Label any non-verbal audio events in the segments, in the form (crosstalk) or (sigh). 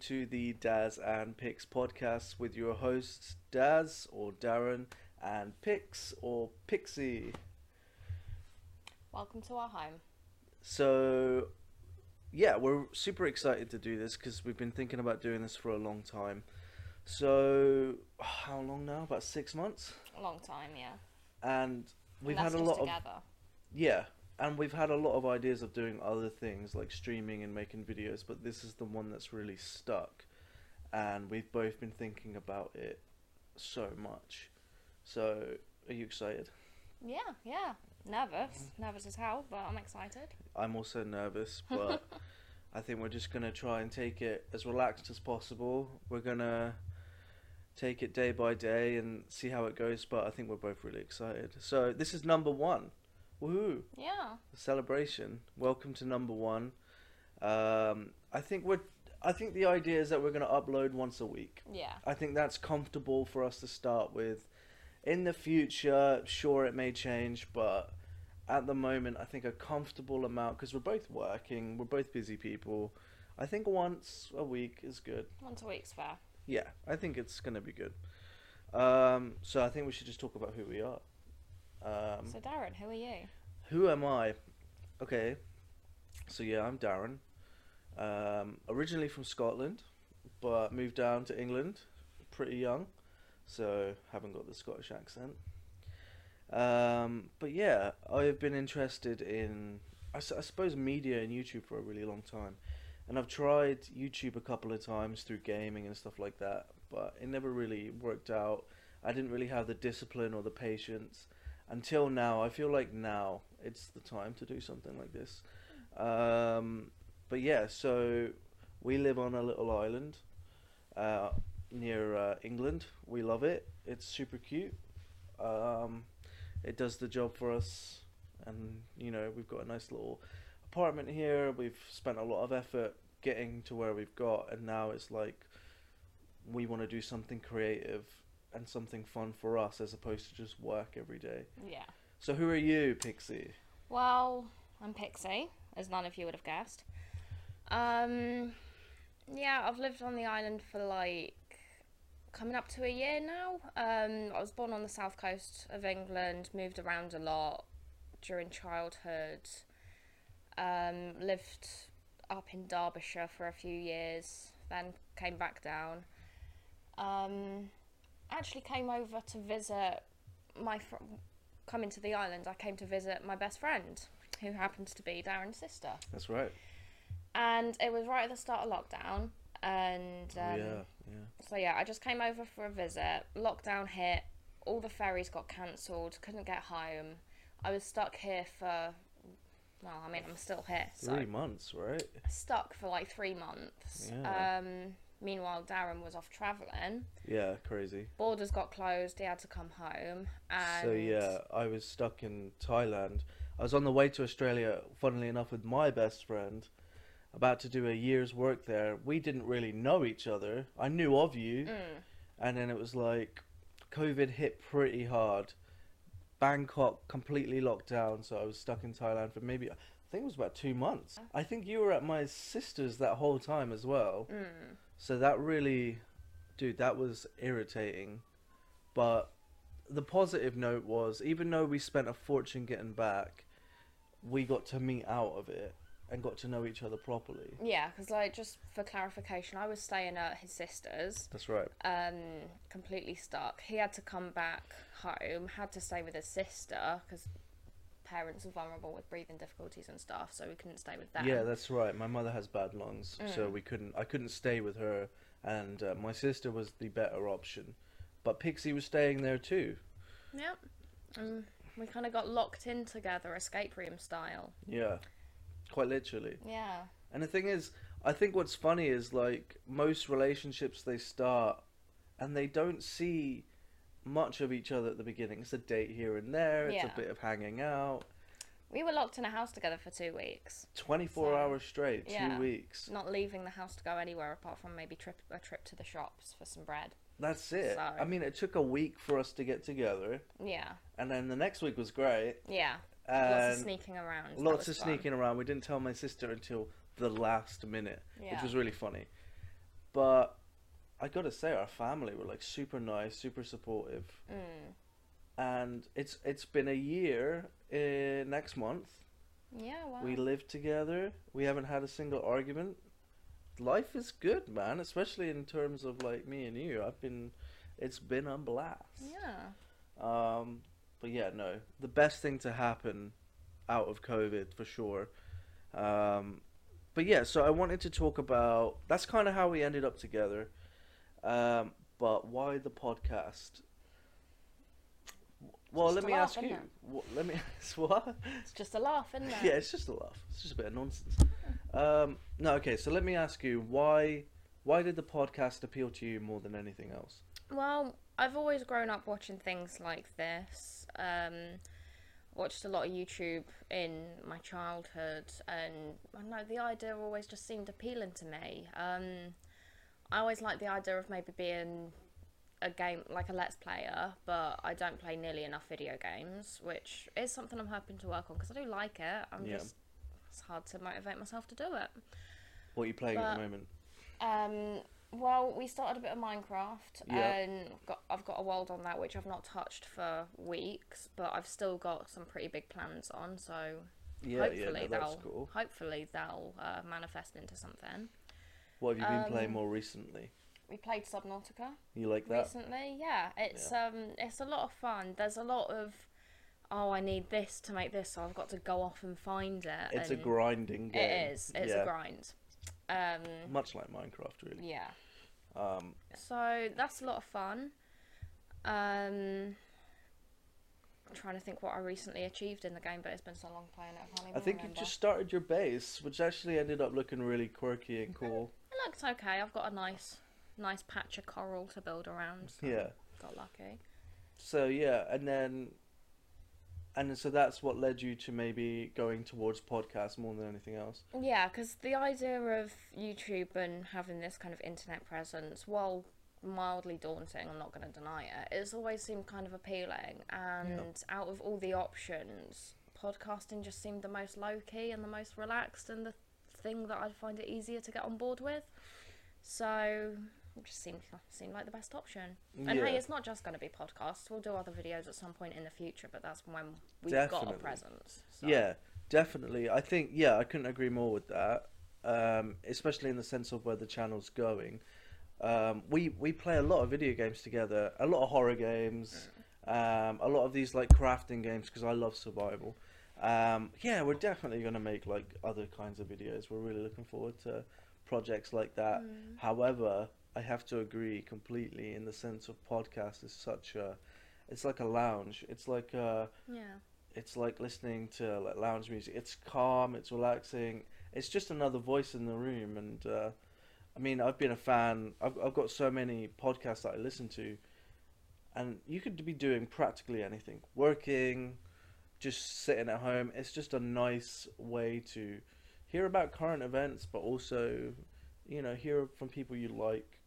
to the Daz and Pix podcast with your hosts Daz or Darren and Pix or Pixie. Welcome to our home. So, yeah, we're super excited to do this because we've been thinking about doing this for a long time. So, how long now? About six months? A long time, yeah. And we've and had a lot of together. Yeah, and we've had a lot of ideas of doing other things like streaming and making videos, but this is the one that's really stuck. And we've both been thinking about it so much. So, are you excited? Yeah, yeah. Nervous. Nervous as hell, but I'm excited. I'm also nervous, (laughs) but I think we're just going to try and take it as relaxed as possible. We're going to take it day by day and see how it goes, but I think we're both really excited. So, this is number one. Woohoo! Yeah. celebration. Welcome to number one. Um, I think we're. I think the idea is that we're going to upload once a week. Yeah. I think that's comfortable for us to start with. In the future, sure, it may change, but at the moment, I think a comfortable amount because we're both working, we're both busy people. I think once a week is good. Once a week's fair. Yeah, I think it's going to be good. Um, so I think we should just talk about who we are. Um, So, Darren, who are you? who am I? Okay, so yeah, I'm Darren. Um, originally from Scotland, but moved down to England pretty young, so haven't got the Scottish accent. Um, but yeah, I have been interested in, I, s- I suppose, media and YouTube for a really long time. And I've tried YouTube a couple of times through gaming and stuff like that, but it never really worked out. I didn't really have the discipline or the patience until now. I feel like now it's the time to do something like this. Um, but yeah, so we live on a little island uh, near uh, England. We love it. It's super cute. Um, it does the job for us, and you know we've got a nice little apartment here. We've spent a lot of effort getting to where we've got, and now it's like we want to do something creative and something fun for us as opposed to just work every day. Yeah. So who are you, Pixie? Well, I'm Pixie, as none of you would have guessed. Um, yeah, I've lived on the island for like coming up to a year now. Um, I was born on the south coast of England, moved around a lot during childhood. Um, lived up in Derbyshire for a few years, then came back down. Um, actually came over to visit my fr- coming to the island. I came to visit my best friend, who happens to be Darren's sister, That's right. and it was right at the start of lockdown. And Oh, um, yeah, yeah. so yeah, I just came over for a visit. Lockdown hit. All the ferries got cancelled. Couldn't get home. I was stuck here for. Well, I mean, I'm still here. So Three months, right? stuck for like three months. Yeah. Um, meanwhile, Darren was off travelling. Yeah, crazy. Borders got closed. He had to come home. And So yeah, I was stuck in Thailand. I was on the way to Australia, funnily enough, with my best friend, about to do a year's work there. We didn't really know each other. I knew of you, Mm, and then it was like COVID hit pretty hard. Bangkok completely locked down, so I was stuck in Thailand for maybe I think it was about two months. I think you were at my sister's that whole time as well. mm. So that really, dude, that was irritating. But the positive note was, even though we spent a fortune getting back, we got to meet out of it and got to know each other properly. Yeah, because like just for clarification, I was staying at his sister's, That's right. um, completely stuck. He had to come back home, had to stay with his sister because parents are vulnerable with breathing difficulties and stuff, so we couldn't stay with them. Yeah, that's right. My mother has bad lungs, so Mm. we couldn't. I couldn't stay with her, and uh, my sister was the better option. But Pixie was staying there too. Yep. Um, we kind of got locked in together, escape room style. Yeah, quite literally. Yeah. And the thing is, I think what's funny is like most relationships they start and they don't see much of each other at the beginning. It's a date here and there, it's Yeah. a bit of hanging out. We were locked in a house together for two weeks, 24 So, hours straight, yeah. two weeks. not leaving the house to go anywhere apart from maybe trip a trip to the shops for some bread. That's it. So- I mean, it took a week for us to get together, Yeah. and then the next week was great. Yeah. And lots of sneaking around. That lots was of fun. sneaking around. We didn't tell my sister until the last minute, Yeah. which was really funny. but I gotta say, our family were like super nice, super supportive, Mm. and it's it's been a year uh, next month. Yeah, wow. We live together. We haven't had a single argument. Life is good, man. Especially in terms of like me and you. I've been, it's been a blast. yeah. Um, but yeah, no, the best thing to happen out of COVID for sure. Um, but yeah, so I wanted to talk about that's kind of how we ended up together. Um, but why the podcast? Well, let me laugh, ask you. What, let me. (laughs) Ask what? It's just a laugh, isn't it? (laughs) Yeah, it's just a laugh. It's just a bit of nonsense. Um, no, okay. So let me ask you why. Why did the podcast appeal to you more than anything else? Well, I've always grown up watching things like this. Um, watched a lot of YouTube in my childhood, and I know the idea always just seemed appealing to me. Um, I always like the idea of maybe being a game like a let's player, but I don't play nearly enough video games, which is something I'm hoping to work on because I do like it. I'm Yeah. just it's hard to motivate myself to do it. What are you playing at the moment? Um, well, we started a bit of Minecraft, Yeah. and got, I've got a world on that which I've not touched for weeks, but I've still got some pretty big plans on. So Yeah, hopefully yeah, no, that's they'll cool. hopefully they'll uh, manifest into something. What have you been playing um, more recently? We played Subnautica You like that? recently. Yeah, it's um it's a lot of fun. There's a lot of oh I need this to make this, so I've got to go off and find it. It's a grinding game. It is. It's yeah. a grind. Um, Much like Minecraft, really. yeah. Um, So that's a lot of fun. Um, I'm trying to think what I recently achieved in the game, but it's been so long playing it. I I think you just started your base, which actually ended up looking really quirky and cool. It looked okay. I've got a nice, nice patch of coral to build around. So Yeah. Got lucky. So yeah, and then, and so that's what led you to maybe going towards podcasts more than anything else. Yeah, because the idea of YouTube and having this kind of internet presence, while mildly daunting, I'm not going to deny it, it's always seemed kind of appealing. And out of all the options, podcasting just seemed the most low key and the most relaxed and the thing that I'd find it easier to get on board with. So it just seemed seemed like the best option. And hey, it's not just going to be podcasts. We'll do other videos at some point in the future, but that's when we've got a presence. So. Yeah, definitely. I think yeah, I couldn't agree more with that. Um, especially in the sense of where the channel's going. Um, we we play a lot of video games together, a lot of horror games, um, a lot of these like crafting games because I love survival. Um, yeah, we're definitely gonna make like other kinds of videos. We're really looking forward to projects like that. However, I have to agree completely in the sense of podcast is such a, it's like a lounge. It's like a Yeah. it's like listening to like lounge music. It's calm, it's relaxing. It's just another voice in the room. And uh, I mean, I've been a fan. I've I've got so many podcasts that I listen to, and you could be doing practically anything, working, just sitting at home. It's just a nice way to hear about current events, but also, you know, hear from people you like,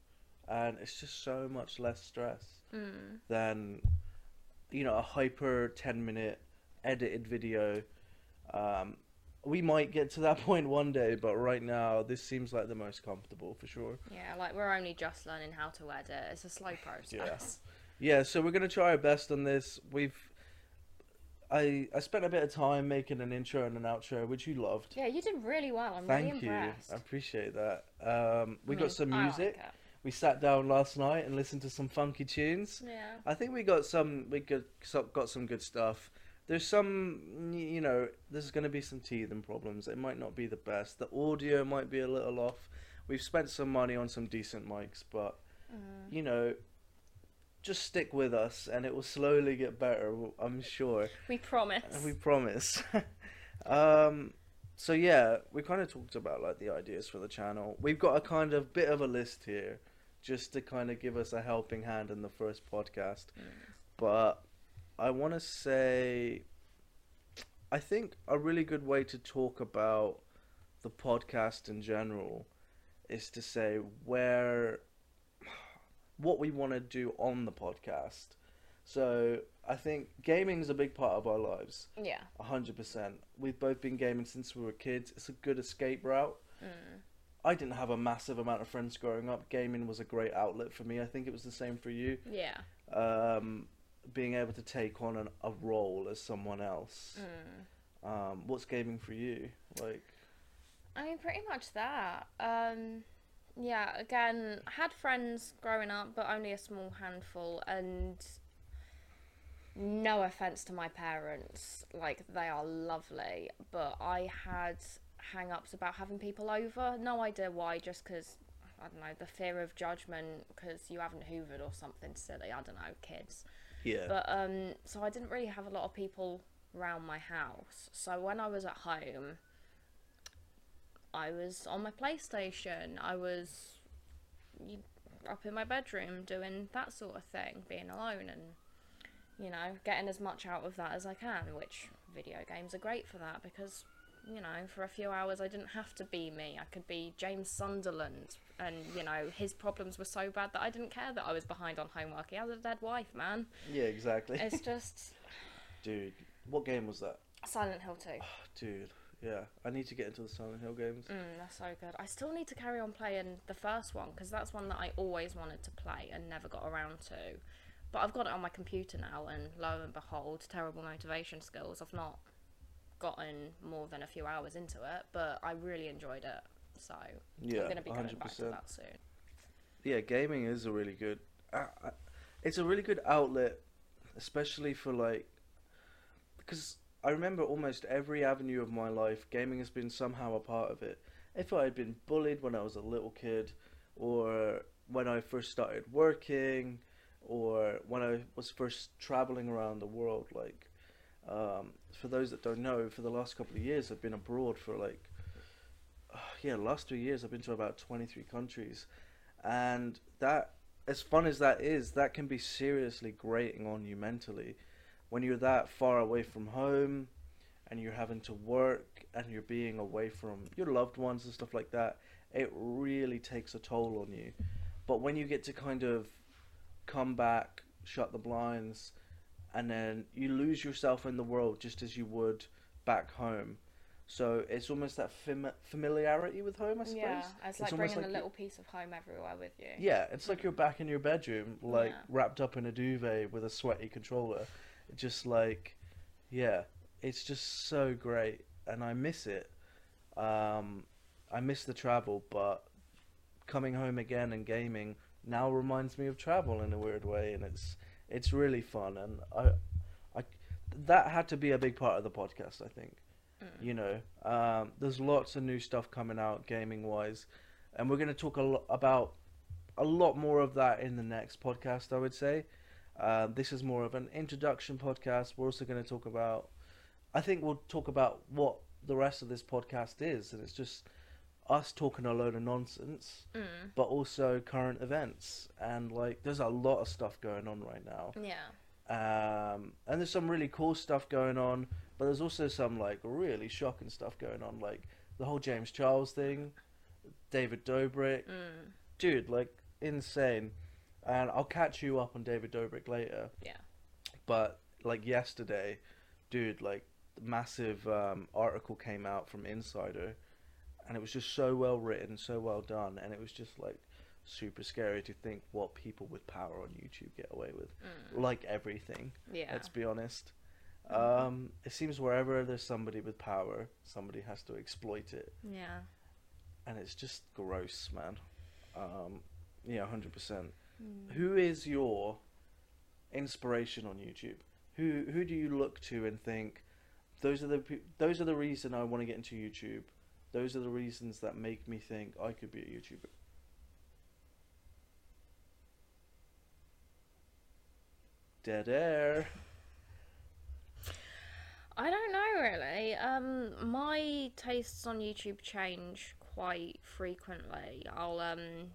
and it's just so much less stress Mm. than you know a hyper 10 minute edited video um, we might get to that (laughs) point one day but right now this seems like the most comfortable for sure Yeah, like we're only just learning how to edit. It's a slow (laughs) process. Yes, yeah so we're gonna try our best on this we've I, I spent a bit of time making an intro and an outro which you loved Yeah, you did really well. I'm thank really you i appreciate that um, we I got mean, some I like music it. we sat down last night and listened to some funky tunes Yeah. I think we got some. We got got some good stuff. There's some, you know, there's going to be some teething problems. It might not be the best. The audio might be a little off. We've spent some money on some decent mics, but Mm. you know, just stick with us, and it will slowly get better. I'm sure. We promise. We promise. (laughs) um, so yeah, we kind of talked about like the ideas for the channel. We've got a kind of bit of a list here, just to kind of give us a helping hand in the first podcast. But I want to say, I think a really good way to talk about the podcast in general is to say where what we want to do on the podcast. So I think gaming is a big part of our lives, yeah. hundred percent. We've both been gaming since we were kids. It's a good escape route. Mm. I didn't have a massive amount of friends growing up. Gaming was a great outlet for me. I think it was the same for you. Yeah. Um, being able to take on an, a role as someone else. Mm. Um, what's gaming for you? Like, I mean, pretty much that. Um, yeah, again, had friends growing up, but only a small handful, and no offense to my parents, like they are lovely, but I had hang ups about having people over. No idea why, just because I don't know, the fear of judgment because you haven't hoovered or something silly. I don't know, kids. yeah, But um, so I didn't really have a lot of people around my house. So when I was at home, I was on my PlayStation. I was up in my bedroom doing that sort of thing, being alone and you know getting as much out of that as I can. Which video games are great for that because you know for a few hours I didn't have to be me. I could be James Sunderland, and you know his problems were so bad that I didn't care that I was behind on homework. He has a dead wife, man. yeah, exactly. It's just (laughs) Dude, what game was that? Silent Hill 2. (sighs) Dude, yeah, I need to get into the Silent Hill games. Mm, that's so good. I still need to carry on playing the first one because that's one that I always wanted to play and never got around to. But I've got it on my computer now, and lo and behold, terrible motivation skills. I've not gotten more than a few hours into it, but I really enjoyed it. So Yeah, I'm going to be going 100%. back to that soon. Yeah, gaming is a really good. Uh, uh, it's a really good outlet, especially for like, because I remember almost every avenue of my life, gaming has been somehow a part of it. If I had been bullied when I was a little kid, or when I first started working, or when I was first traveling around the world, like, um, for those that don't know, for the last couple of years, I've been abroad for like, yeah, the last two years, I've been to about 23 countries and that as fun as that is that can be seriously grating on you mentally when you're that far away from home and you're having to work and you're being away from your loved ones and stuff like that it really takes a toll on you but when you get to kind of come back shut the blinds and then you lose yourself in the world just as you would back home so it's almost that fam- familiarity with home i suppose Yeah, it's like bringing like a little piece of home everywhere with you. yeah, it's like you're back in your bedroom, like Yeah. wrapped up in a duvet with a sweaty controller. Just like, yeah, it's just so great, and I miss it. Um, I miss the travel, but coming home again and gaming now reminds me of travel in a weird way, and it's it's really fun, and I, I, that had to be a big part of the podcast, I think. Mm. You know, um, there's lots of new stuff coming out gaming wise, and we're going to talk a lot about a lot more of that in the next podcast. I would say uh, this is more of an introduction podcast. We're also going to talk about. I think we'll talk about what the rest of this podcast is, and it's just us talking a load of nonsense, Mm. but also current events. And like, there's a lot of stuff going on right now. Yeah. Um, and there's some really cool stuff going on, but there's also some like really shocking stuff going on, like the whole James Charles thing, David Dobrik, Mm. dude, like insane. And I'll catch you up on David Dobrik later. Yeah. But like yesterday, dude, like the massive um, article came out from Insider, and it was just so well written, so well done, and it was just like super scary to think what people with power on YouTube get away with, Mm. like everything. Yeah. Let's be honest. Mhm. Um, it seems wherever there's somebody with power, somebody has to exploit it, Yeah. and it's just gross, man. Um, yeah, hundred percent. Mm. Who is your inspiration on YouTube? Who who do you look to and think those are the those are the reason I want to get into YouTube. Those are the reasons that make me think I could be a YouTuber. Dead air. I don't know really. Um, my tastes on YouTube change quite frequently. I'll um,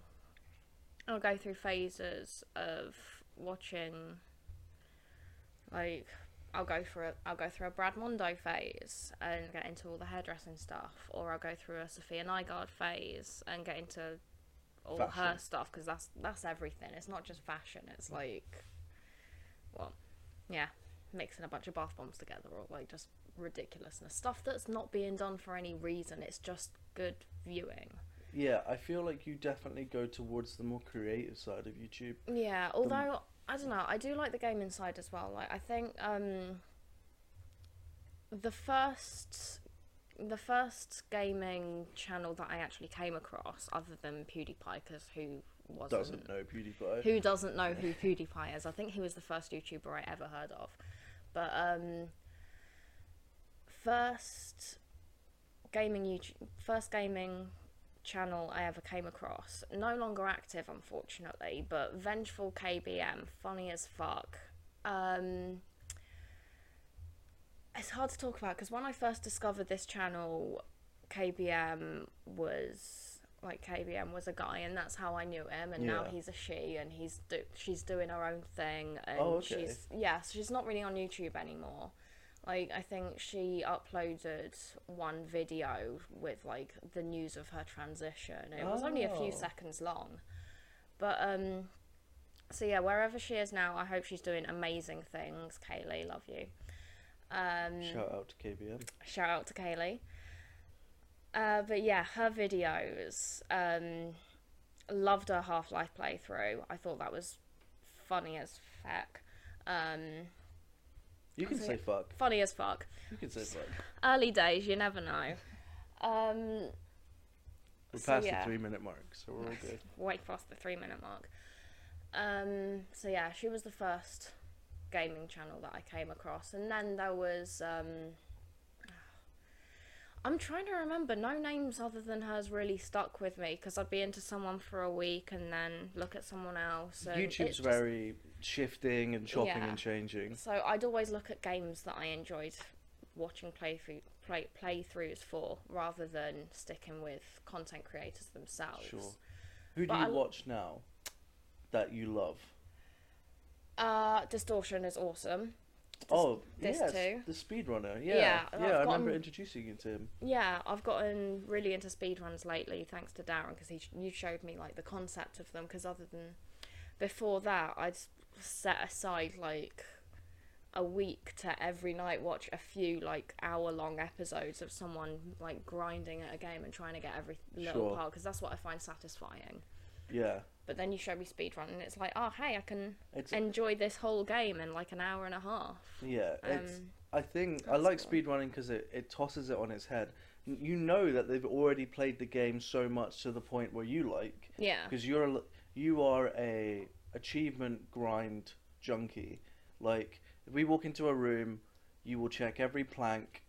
I'll go through phases of watching. Like, I'll go through a, I'll go through a Brad Mondo phase and get into all the hairdressing stuff, or I'll go through a Safiya Nygaard phase and get into all her stuff because that's that's everything. It's not just fashion. It's like, well, yeah, mixing a bunch of bath bombs together or like just ridiculousness stuff that's not being done for any reason it's just good viewing yeah, I feel like you definitely go towards the more creative side of YouTube. Yeah, although I don't know, I do like the gaming side as well. Like I think um the first the first gaming channel that I actually came across, other than PewDiePie, because who wasn't Doesn't know PewDiePie. who doesn't know who (laughs) PewDiePie is? I think he was the first YouTuber I ever heard of. But um first gaming YouTube first gaming channel I ever came across. No longer active unfortunately, but Vengeful KBM, funny as fuck. Um it's hard to talk about because when I first discovered this channel, KBM was like KBM was a guy, and that's how I knew him. And now he's a she, and he's do- she's doing her own thing, and Oh, okay. she's yeah, so she's not really on YouTube anymore. Like I think she uploaded one video with like the news of her transition. It was only a few Oh. seconds long, but um, so yeah, wherever she is now, I hope she's doing amazing things. Kaylee, love you. Um, Shout out to KBM. shout out to Kaylee. Uh, but yeah, her videos. Um, loved her Half Life playthrough. I thought that was funny as fuck. Um, You can say fuck. funny as fuck. You can say fuck. Early days, you never know. Um, We're So, past yeah. the three minute mark, so we're all good. way past the three minute mark. Um, so yeah, she was the first gaming channel that I came across, and then there was. Um, I'm trying to remember. No names other than hers really stuck with me because I'd be into someone for a week and then look at someone else. YouTube's just- very shifting and chopping Yeah. and changing. So I'd always look at games that I enjoyed watching playthrough play playthroughs for, rather than sticking with content creators themselves. Sure. Who do But you I- watch now that you love? Uh, Distortion is awesome. Dis- oh, this yes, too. the speedrunner. Yeah, Yeah, yeah. I've I remember introducing you to him. Yeah, I've gotten really into speedruns lately, thanks to Darren, because he you showed me like the concept of them. Because other than before that, I'd set aside like a week to every night watch a few like hour long episodes of someone like grinding at a game and trying to get every little Sure. part because that's what I find satisfying. Yeah, But then you show me speedrun and it's like, oh hey, I can it's enjoy this whole game in like an hour and a half. yeah. It's. Um, I think I like cool. speedrunning because it, it tosses it on its head. You know that they've already played the game so much to the point where you like yeah, because you're a you are a achievement grind junkie. Like if we walk into a room, you will check every plank,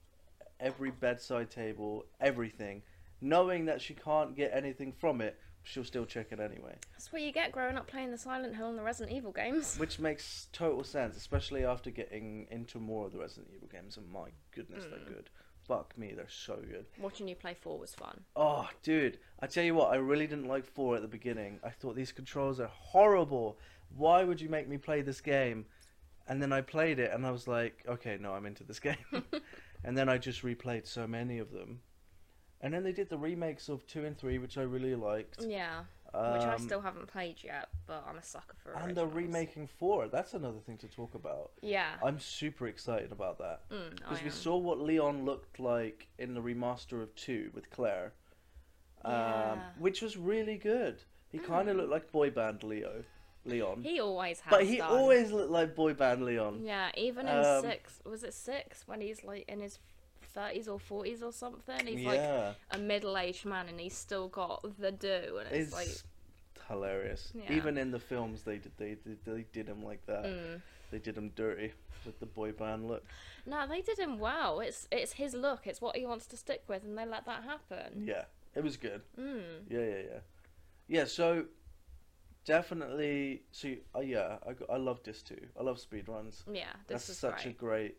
every bedside table, everything, knowing that she can't get anything from it. She'll still check it anyway, that's what you get growing up playing the Silent Hill and the Resident Evil games. which makes total sense, especially after getting into more of the Resident Evil games. And my goodness, Mm. they're good. Fuck me, they're so good. Watching you play four was fun. Oh, dude, I tell you what, I really didn't like 4 at the beginning. I thought these controls are horrible. Why would you make me play this game? And then I played it and I was like, okay, no, I'm into this (laughs) game. (laughs) and then I just replayed so many of them. And then they did the remakes of 2 and 3, which I really liked. Yeah, which I Um, still haven't played yet, but I'm a sucker for it. And they're remaking 4. That's another thing to talk about. Yeah. I'm super excited about that. Mm, Because we saw what Leon looked like in the remaster of 2 with Claire. Um, Yeah. Mm. which was really good. He kind of looked like boy band Leo, Leon. He always has. but he done. always looked like boy band Leon. Yeah, even in Um, six, was it six when he's like in his thirties or forties or something? He's like a middle-aged man and he's still got the do, and it's, it's like, hilarious. Yeah. Even in the films, they did they did they did him like that. mm. They did him dirty with the boy band look. no, they did him well. It's it's his look. It's what he wants to stick with, and they let that happen. Yeah, it was good. Mm. Yeah, yeah, yeah, yeah. So definitely, so uh, yeah, I, I love this too. I love speedruns. Yeah, this That's is such great. a great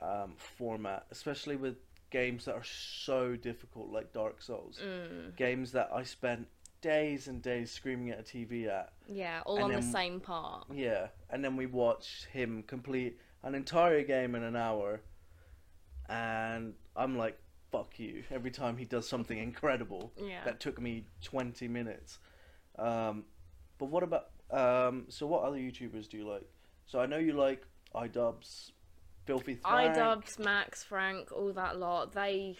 um, format, especially with games that are so difficult, like Dark Souls. Mm. Games that I spent days and days screaming at a TV at. Yeah, all And on the same part. Yeah, and then we watch him complete an entire game in an hour, and I'm like, "Fuck you!" Every time he does something incredible Yeah. that took me 20 minutes. Um, but what about um, so? What other YouTubers do you like? So I know you like iDubbbz, Filthy Frank. iDubbbz, Max, Frank, all that lot. They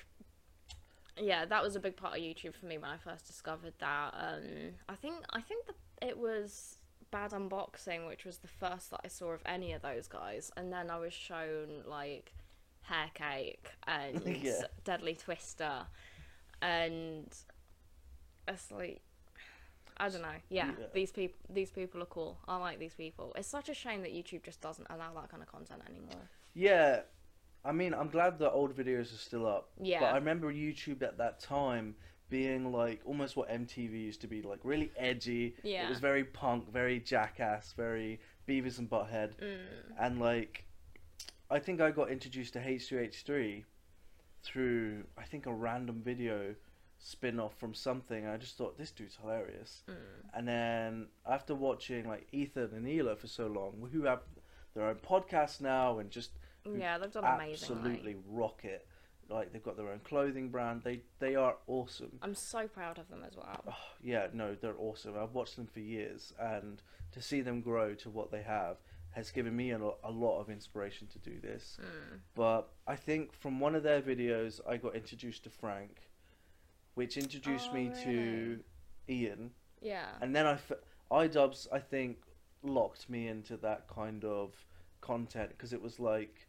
yeah, that was a big part of YouTube for me when I first discovered that. Um, I think I think the, it was Bad Unboxing, which was the first that I saw of any of those guys, and then I was shown like Hair Cake and (laughs) Yeah. Deadly Twister, and it's like. I don't know. Yeah, Yeah. these people these people are cool. I like these people. It's such a shame that YouTube just doesn't allow that kind of content anymore. Yeah, I mean, I'm glad the old videos are still up. Yeah. But I remember YouTube at that time being like almost what MTV used to be, like really edgy. Yeah. It was very punk, very jackass, very Beavis and Butthead. Mm. And like, I think I got introduced to H2H3 through, I think, a random video spin off from something. I just thought, this dude's hilarious. Mm. And then after watching like Ethan and Hila for so long, who have their own podcast now and just Yeah, they've done amazingly. absolutely rock it. Like they've got their own clothing brand. They they are awesome. I'm so proud of them as well. Oh, yeah, no, they're awesome. I've watched them for years, and to see them grow to what they have has given me a, a lot of inspiration to do this. Mm. But I think from one of their videos, I got introduced to Frank, which introduced Oh, me really? to Ian, Yeah. and then I f- iDubbbz I think locked me into that kind of content because it was like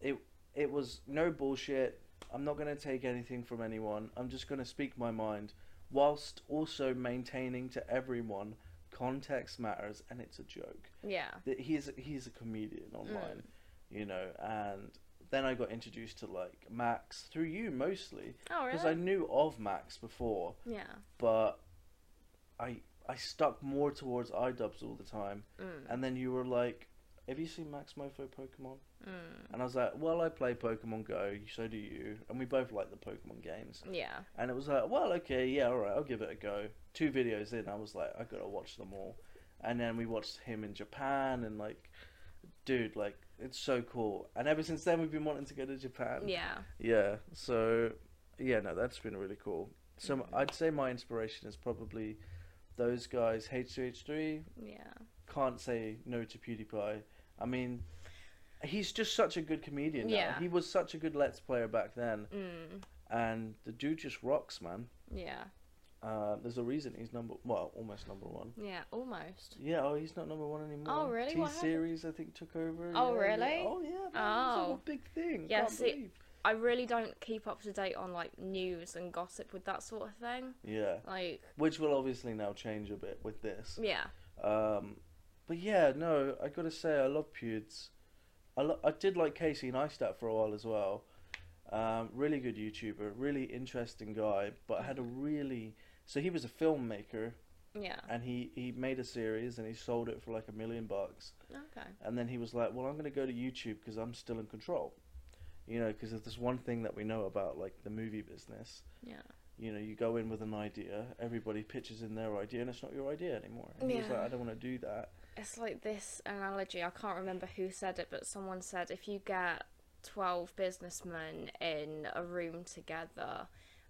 it it was no bullshit. I'm not gonna take anything from anyone. I'm just gonna speak my mind, whilst also maintaining to everyone context matters and it's a joke. Yeah. That he's he's a comedian online, you know, and then I got introduced to like Max through you mostly Oh, because really? I knew of Max before Yeah. but I I stuck more towards iDubbbz all the time, Mm. and then you were like, "Have you seen Maxmoefoe Pokemon?" Mm. And I was like, "Well, I play Pokemon Go, so do you," and we both like the Pokemon games. Yeah. And it was like, "Well, okay, yeah, all right, I'll give it a go." Two videos in, I was like, "I gotta watch them all," and then we watched him in Japan, and like, dude, like it's so cool. And ever since then, we've been wanting to go to Japan. Yeah. Yeah. So, yeah, no, that's been really cool. So Mhm. I'd say my inspiration is probably those guys. H2H3 Yeah. can't say no to PewDiePie. I mean, he's just such a good comedian. Now. Yeah. He was such a good Let's Player back then, Mm. and the dude just rocks, man. Yeah. Uh, there's a reason he's number well, almost number one. Yeah. Almost. Yeah, oh, he's not number one anymore. Oh, really? T series, I think, took over. Oh, yeah, really? Yeah. Oh, yeah, man. It's a Oh. big thing. Yeah, Can't see- believe. I really don't keep up to date on like news and gossip with that sort of thing. Yeah, Like, which will obviously now change a bit with this. yeah. Um, but yeah, no, I gotta say I love Pewds. I lo- I did like Casey Neistat for a while as well. Um, really good YouTuber, really interesting guy, but had a really so he was a filmmaker Yeah. and he he made a series and he sold it for like a million bucks Okay. and then he was like, well, I'm gonna go to YouTube because I'm still in control. You know, because there's one thing that we know about like the movie business. Yeah. You know, you go in with an idea, everybody pitches in their idea, and it's not your idea anymore. And he was like, I don't want to do that. It's like this analogy. I can't remember who said it, but someone said if you get 12 businessmen in a room together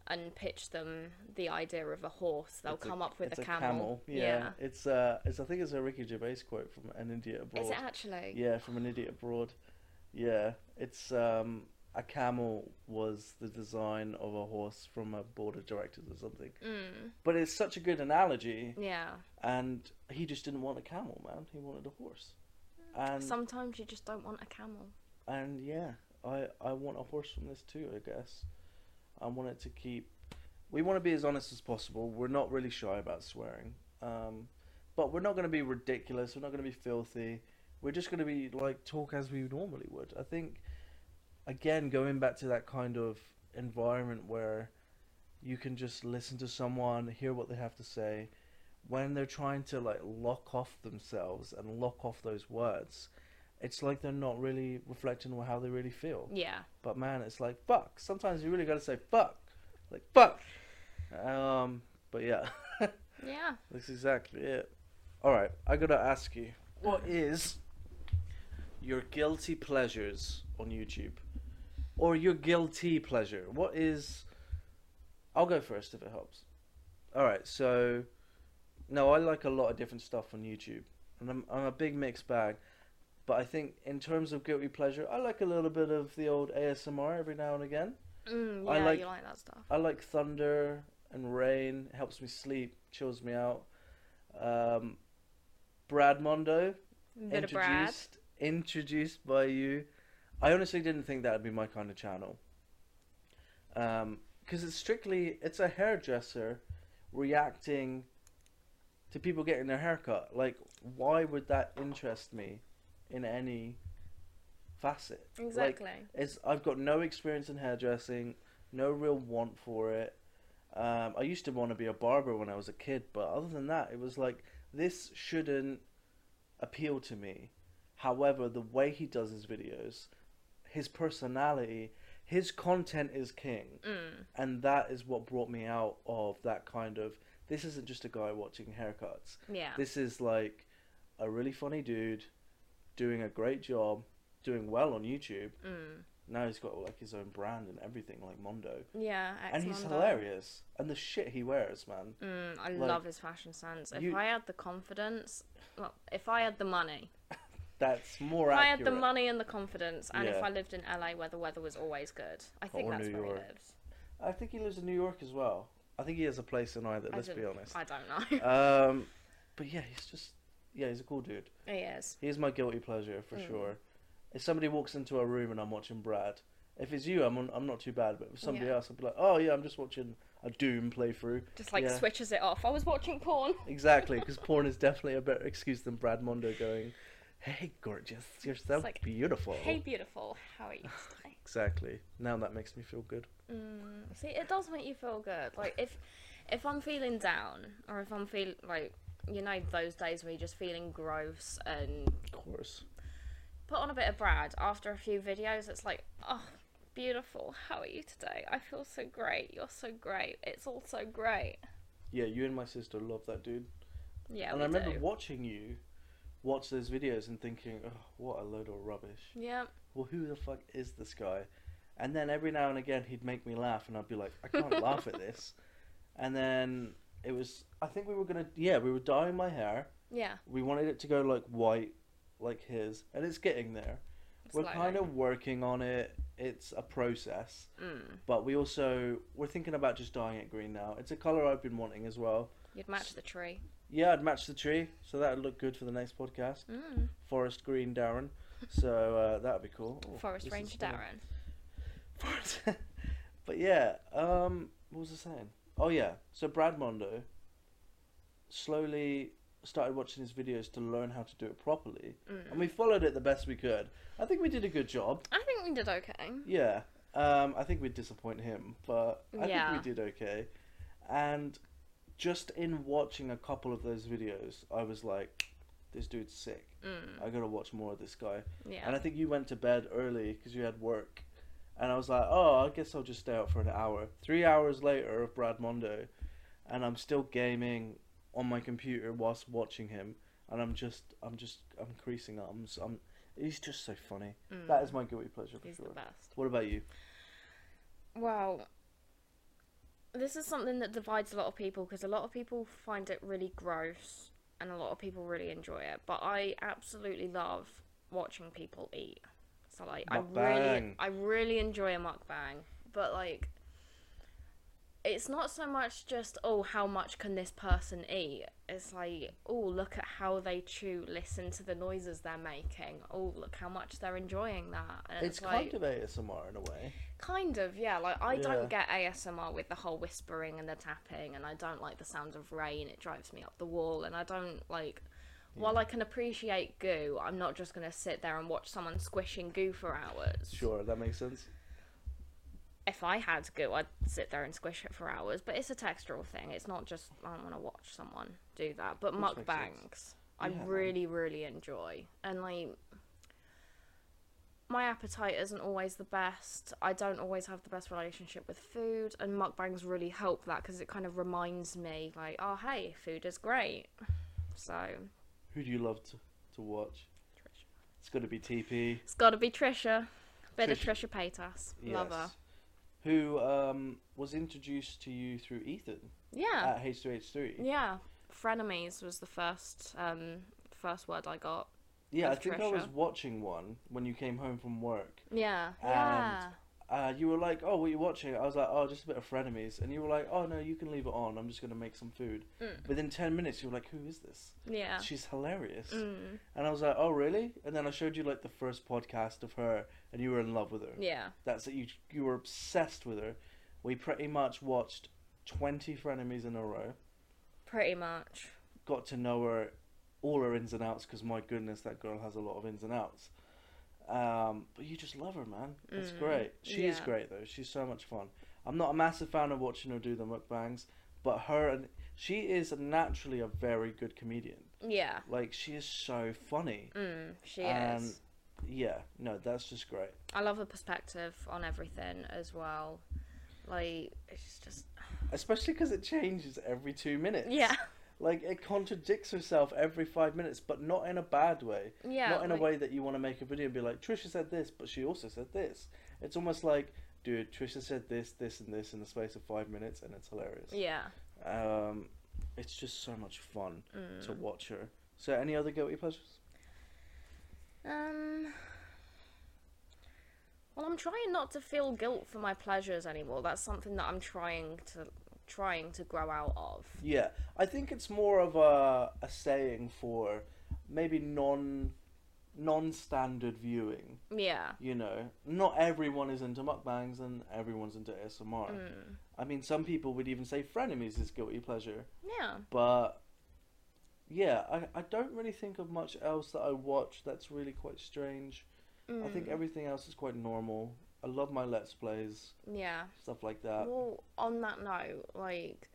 and pitch them the idea of a horse, they'll It's a- come up with it's a camel. Yeah. It's uh, it's I think it's a Ricky Gervais quote from an idiot abroad. Is it actually? Yeah, from an idiot abroad. Yeah, it's um, a camel was the design of a horse from a board of directors or something. Mm. But it's such a good analogy, Yeah. and he just didn't want a camel, man. He wanted a horse. And Sometimes you just don't want a camel. and yeah, I I want a horse from this too. I guess I want it to keep. We want to be as honest as possible. We're not really shy about swearing, um, but we're not going to be ridiculous. We're not going to be filthy. We're just going to be like talk as we normally would. I think, again, going back to that kind of environment where you can just listen to someone, hear what they have to say, when they're trying to like lock off themselves and lock off those words. It's like they're not really reflecting on how they really feel. Yeah. But man, it's like fuck. Sometimes you really gotta say fuck, like fuck. Um, but yeah, (laughs) Yeah. that's exactly it. All right, I gotta ask you, what is your guilty pleasures on YouTube, or your guilty pleasure? What is? I'll go first if it helps. All right, so no, I like a lot of different stuff on YouTube, and I'm I'm a big mixed bag. But I think in terms of guilty pleasure, I like a little bit of the old ASMR every now and again. Mm, yeah, I like- you like that stuff. I like thunder and rain. It helps me sleep, chills me out. Um, Brad Mondo, Bit of Brad. introduced introduced by you. I honestly didn't think that'd be my kind of channel. Um, because it's strictly it's a hairdresser reacting to people getting their haircut. Like, why would that interest me in any facet? Like, Exactly. it's I've got no experience in hairdressing, no real want for it. Um, I used to want to be a barber when I was a kid, but other than that, it was like this shouldn't appeal to me. However, the way he does his videos, his personality, his content is king, mm. and that is what brought me out of that kind of. This isn't just a guy watching haircuts. Yeah. This is like a really funny dude doing a great job, doing well on YouTube. Mm. Now he's got like his own brand and everything, like Mondo, Yeah. and he's hilarious. And the shit he wears, man. Mm, I Like, love his fashion sense. If you- I had the confidence, well, if I had the money, (laughs) That's more if I had the money and the confidence, and if Yeah. I lived in LA where the weather was always good, I think Or that's New where York. he lives. I think he lives in New York as well. I think he has a place in either. I Let's be don't- honest. I don't know. (laughs) Um, but yeah, he's just yeah, he's a cool dude. he is. He's my guilty pleasure for Mm. sure. If somebody walks into a room and I'm watching Brad, if it's you, I'm on, I'm not too bad. But if somebody Yeah. else, I'll be like, oh yeah, I'm just watching a Doom playthrough. Just like Yeah. switches it off. I was watching porn. Exactly, because porn is definitely a better excuse than Brad Mondo going, "Hey, gorgeous, you're so like, beautiful." Hey, beautiful. How are you today? Exactly. Now that makes me feel good. Mm, see, it does make you feel good. Like if if I'm feeling down, or if I'm feeling like you know those days where you're just feeling gross and Of course. put on a bit of Brad after a few videos, it's like, oh, beautiful. How are you today? I feel so great. You're so great. It's all so great. Yeah, you and my sister love that dude. Yeah, and I remember do. watching you watch those videos and thinking, oh, what a load of rubbish. Yeah, Well, who the fuck is this guy? And then every now and again he'd make me laugh, and I'd be like, I can't (laughs) laugh at this. And then it was, I think we were gonna, yeah, we were dyeing my hair. yeah. We wanted it to go like white, like his, and it's getting there. We're kind of working on it. It's a process, Mm. but we also we're thinking about just dyeing it green now. It's a color I've been wanting as well. You'd match the tree. Yeah, I'd match the tree, so that'd look good for the next podcast. Mm. Forest green, Darren. So uh, that'd be cool. Oh, Forest Ranger. Darren. (laughs) Forest. but yeah, um, what was I saying? Oh yeah, so Brad Mondo slowly started watching his videos to learn how to do it properly, Mm. and we followed it the best we could. I think we did a good job. I think we did okay. Yeah. Um, I think we'd disappoint him, but I Yeah. think we did okay. And just in watching a couple of those videos, I was like, this dude's sick. Mm. I gotta watch more of this guy. Yeah. And I think you went to bed early because you had work. And I was like, oh, I guess I'll just stay out for an hour. Three hours later of Brad Mondo, and I'm still gaming on my computer whilst watching him. And I'm just, I'm just, I'm creasing up. I'm, s- I'm he's just so funny. Mm. That is my guilty pleasure for He's sure. the best. What about you? Well, this is something that divides a lot of people because a lot of people find it really gross and a lot of people really enjoy it. But I absolutely love watching people eat. So like I really I really enjoy a mukbang. But like it's not so much just oh how much can this person eat it's like oh look at how they chew listen to the noises they're making oh look how much they're enjoying that and It's, like, kind of ASMR in a way. Kind of, yeah. Like I Yeah. don't get ASMR with the whole whispering and the tapping, and I don't like the sound of rain. It drives me up the wall, and I don't like. While I can appreciate goo, I'm not just gonna sit there and watch someone squishing goo for hours. Sure, that makes sense. If I had goo, I'd sit there and squish it for hours. But it's a textural thing. It's not just I don't want to watch someone do that. But Which makes mukbangs, I Yeah, really, really enjoy, and like my appetite isn't always the best. I don't always have the best relationship with food, and mukbangs really help that because it kind of reminds me, like, oh hey, food is great. So Who do you love to, to watch? Trisha. It's got to be TP. it's got to be Trisha, bit of Trisha. Trisha Paytas, Yes. love her. Who um, was introduced to you through Ethan Yeah, at H2H3. yeah. Frenemies was the first, um, first word I got. Yeah, I Of think I was watching one when you came home from work. Yeah, And yeah. uh, you were like, "Oh, what are you watching?" I was like, "Oh, just a bit of frenemies," and you were like, "Oh no, you can leave it on. I'm just gonna make some food." Mm. Within ten minutes, you were like, "Who is this? Yeah. She's hilarious." Mm. And I was like, "Oh, really?" And then I showed you like the first podcast of her, and you were in love with her. Yeah. That's it. You you were obsessed with her. We pretty much watched twenty frenemies in a row. Pretty much. Got to know her, all her ins and outs. Because my goodness, that girl has a lot of ins and outs. Um, but you just love her, man. It's Mm, great. She is great though. She's so much fun. I'm not a massive fan of watching her do the mukbangs, but her and she is naturally a very good comedian. Yeah. Like she is so funny. Mm. She And- is. Yeah, no, that's just great. I love her perspective on everything as well. Like it's just (sighs) Especially because it changes every two minutes. yeah. Like it contradicts herself every five minutes, but not in a bad way. Yeah. not in like- a way that you want to make a video and be like, Trisha said this, but she also said this. It's almost like, dude, Trisha said this, this, and this in the space of five minutes, and it's hilarious. Yeah. Um, it's just so much fun Mm. to watch her. So, any other guilty pleasures? Um. Well, I'm trying not to feel guilt for my pleasures anymore. That's something that I'm trying to trying to grow out of. Yeah, I think it's more of a a saying for maybe non non standard viewing. Yeah. You know, not everyone is into mukbangs and everyone's into ASMR. Mm. I mean, some people would even say frenemies is guilty pleasure. Yeah. But yeah, I, I don't really think of much else that I watch that's really quite strange. I think Mm. everything else is quite normal. I love my let's plays, Yeah. stuff like that. Well, on that note, like,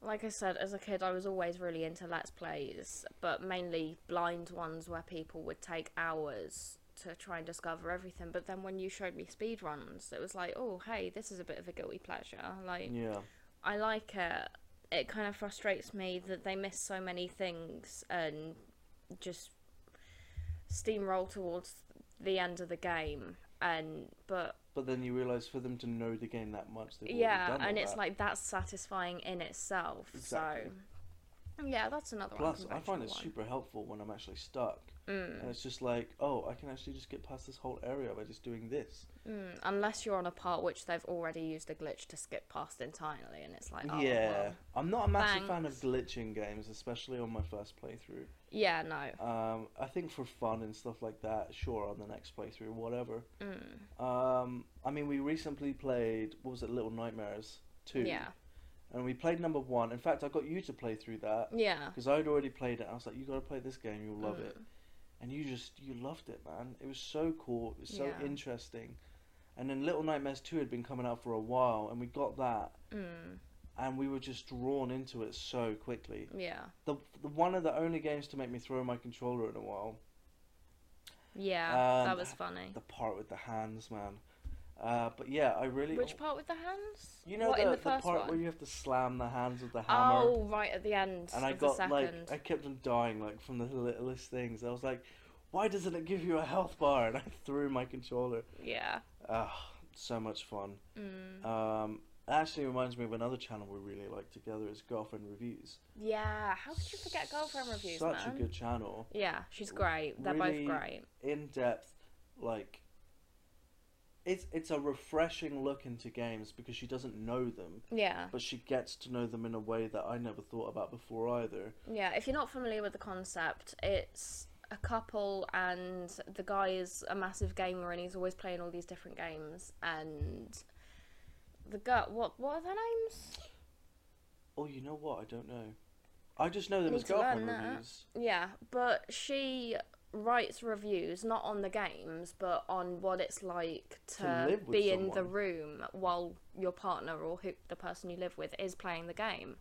like I said, as a kid, I was always really into let's plays, but mainly blind ones where people would take hours to try and discover everything. But then when you showed me speed runs, it was like, oh, hey, this is a bit of a guilty pleasure. Like, Yeah, I like it. It kind of frustrates me that they miss so many things and just steamroll towards the end of the game. And but but then you realize for them to know the game that much, they've yeah, and it's that. like that's satisfying in itself. Exactly. So yeah, that's another Plus, one. I find it one. super helpful when I'm actually stuck, Mm, and it's just like, oh, I can actually just get past this whole area by just doing this. mm, unless you're on a part which they've already used a glitch to skip past entirely, and it's like, oh, yeah, well. I'm not a massive fan of glitching games, especially on my first playthrough. yeah, no, Um, I think for fun and stuff like that, sure, on the next playthrough, whatever. mm, Um, I mean, we recently played what was it, Little Nightmares two, yeah, and we played number one. In fact, I got you to play through that yeah, because I'd already played it. I was like, you got to play this game, you'll love it, Mm. And you just you loved it, man. It was so cool, it was so Yeah. interesting. And then Little Nightmares two had been coming out for a while, and we got that, mm, and we were just drawn into it so quickly. yeah, The, the one of the only games to make me throw my controller in a while. yeah. Um, that was funny. The part with the hands, man. Uh, but yeah, I really. Which part with the hands? You know what the, in the the first part one? where you have to slam the hands with the hammer. Oh, right at the end. and I got like I kept on dying like from the littlest things. I was like, why doesn't it give you a health bar? And (laughs) I threw my controller. Yeah. Ah, so much fun. Mm. Um, it actually reminds me of another channel we really like together is Girlfriend Reviews. Yeah. How could you forget girlfriend reviews, Such man? a good channel. Yeah, she's great. They're Really- both great. In depth, like. It's it's a refreshing look into games because she doesn't know them, Yeah. but she gets to know them in a way that I never thought about before either. Yeah, if you're not familiar with the concept, it's a couple and the guy is a massive gamer and he's always playing all these different games and the girl what what are their names? Oh, you know what? I don't know. I just know them Need as girlfriend reviews. Yeah, but she writes reviews not on the games but on what it's like to, To be in the room while your partner or who the person you live with is playing the game.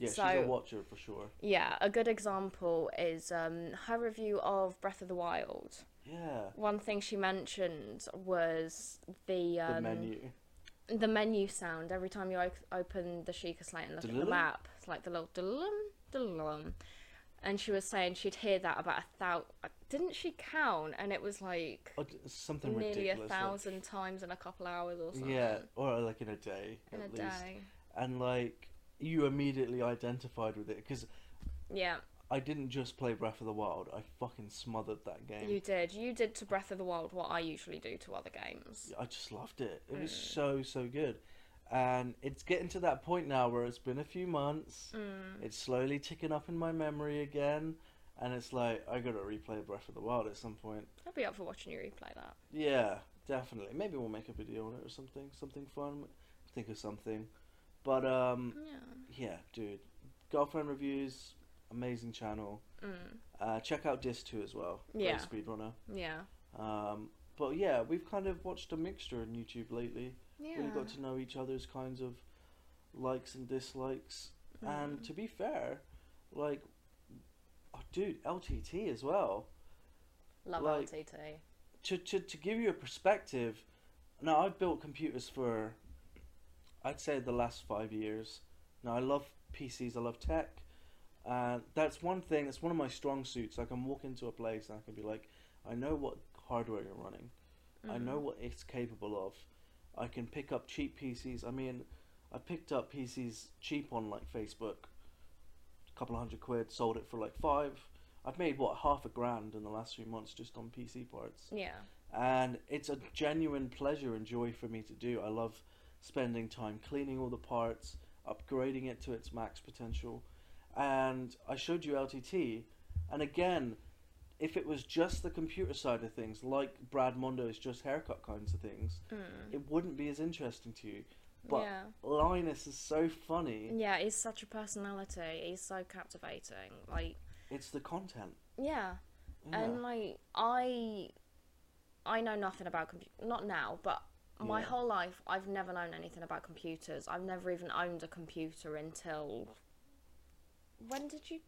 Yeah, she's a watcher for sure. Yeah, a good example is um, her review of Breath of the Wild. Yeah, One thing she mentioned was the um, the menu. the menu sound every time you o- open the Sheikah Slate and look at the map. It's like the little dulum, dulum. And she was saying she'd hear that about a thousand. Didn't she count? And it was like Oh, something nearly ridiculous. a like- thousand times in a couple hours or something. yeah, or like in a day in a at least. day. And like you immediately identified with it because Yeah, I didn't just play Breath of the Wild. I fucking smothered that game. You did. You did to Breath of the Wild what I usually do to other games. I just loved it. It was Mm. so so good, and it's getting to that point now where it's been a few months. Mm. It's slowly ticking up in my memory again, and it's like I gotta replay Breath of the Wild at some point. I'd be up for watching you replay that. Yeah, definitely. Maybe we'll make a video on it or something. Something fun. Think of something. But um, Yeah. yeah, dude. Girlfriend reviews, amazing channel. Mm. Uh, check out Dis 2 as well. Yeah. speedrunner. Yeah. Um, but yeah, we've kind of watched a mixture on YouTube lately. Yeah. Really got to know each other's kinds of likes and dislikes. And Mm. to be fair, like, oh, dude, LTT as well. Love like- LTT. To, to, to give you a perspective, now I've built computers for, I'd say, the last five years. Now I love PCs, I love tech. And that's one thing, that's one of my strong suits. I can walk into a place and I can be like, I know what hardware you're running. I know Mm. what it's capable of. I can pick up cheap PCs. I mean, I picked up PCs cheap on like Facebook, a couple of hundred quid, sold it for like five. I've made what half a grand in the last few months just on PC parts, Yeah. and it's a genuine pleasure and joy for me to do. I love spending time cleaning all the parts, upgrading it to its max potential, and I showed you LTT, and again, if it was just the computer side of things, like Brad Mondo's just haircut kinds of things, Mm. it wouldn't be as interesting to you. But yeah. Linus is so funny. Yeah, he's such a personality. He's so captivating. Like, It's the content. yeah. Yeah. And like I I know nothing about computer not now, but my Yeah. whole life I've never known anything about computers. I've never even owned a computer until when did you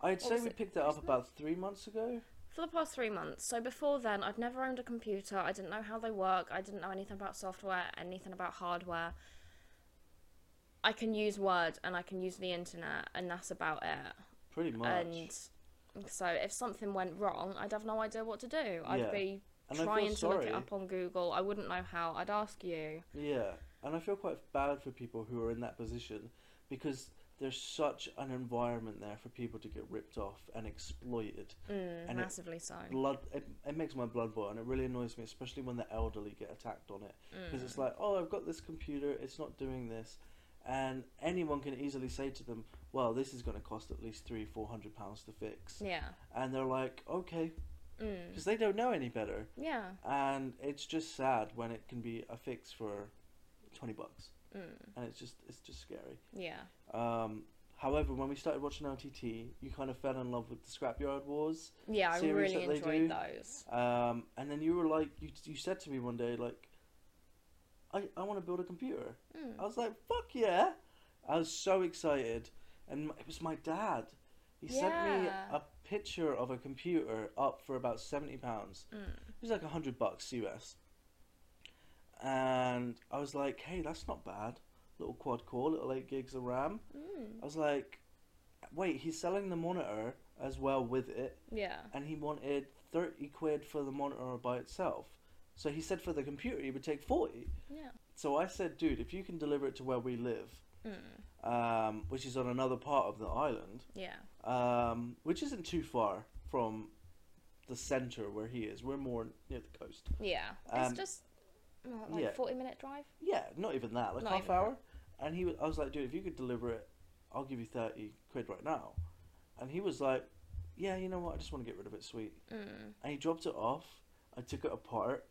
I'd say we picked it up about three months ago. for the past three months. So before then, I'd never owned a computer. I didn't know how they work. I didn't know anything about software, anything about hardware. I can use Word and I can use the internet, and that's about it. Pretty much. And so, if something went wrong, I'd have no idea what to do. I'd Yeah. be And trying to look it up on Google. I wouldn't know how. I'd ask you. Yeah, and I feel quite bad for people who are in that position because there's such an environment there for people to get ripped off and exploited. Mm, And it- massively so. Blood, it, it makes my blood boil, and it really annoys me, especially when the elderly get attacked on it. Because Mm. it's like, oh, I've got this computer, it's not doing this, and anyone can easily say to them, well, this is going to cost at least three, four hundred pounds to fix, Yeah. and they're like, okay, Mm. because they don't know any better, Yeah. and it's just sad when it can be a fix for twenty bucks, Mm. and it's just it's just scary. Yeah. Um, however, when we started watching LTT, you kind of fell in love with the Scrapyard Wars, Yeah, I really enjoyed do. those. um, and then you were like, you you said to me one day like, I I want to build a computer. Mm. I was like, fuck yeah! I was so excited, and it was my dad. He sent me a picture of a computer up for about seventy pounds. Mm. It was like a hundred bucks US. And I was like, hey, that's not bad. Little quad core, little eight gigs of RAM. Mm. I was like, wait, he's selling the monitor as well with it, Yeah. and he wanted thirty quid for the monitor by itself. So he said for the computer he would take forty. Yeah. So I said, dude, if you can deliver it to where we live, Mm. um, which is on another part of the island, Yeah. um, which isn't too far from the center where he is. We're more near the coast. Yeah. Um, it's just like yeah. forty minute drive. Yeah, not even that, like Not half hour. And he, was, I was like, dude, if you could deliver it, I'll give you thirty quid right now. And he was like, yeah, you know what? I just want to get rid of it, sweet. Mm. And he dropped it off. I took it apart,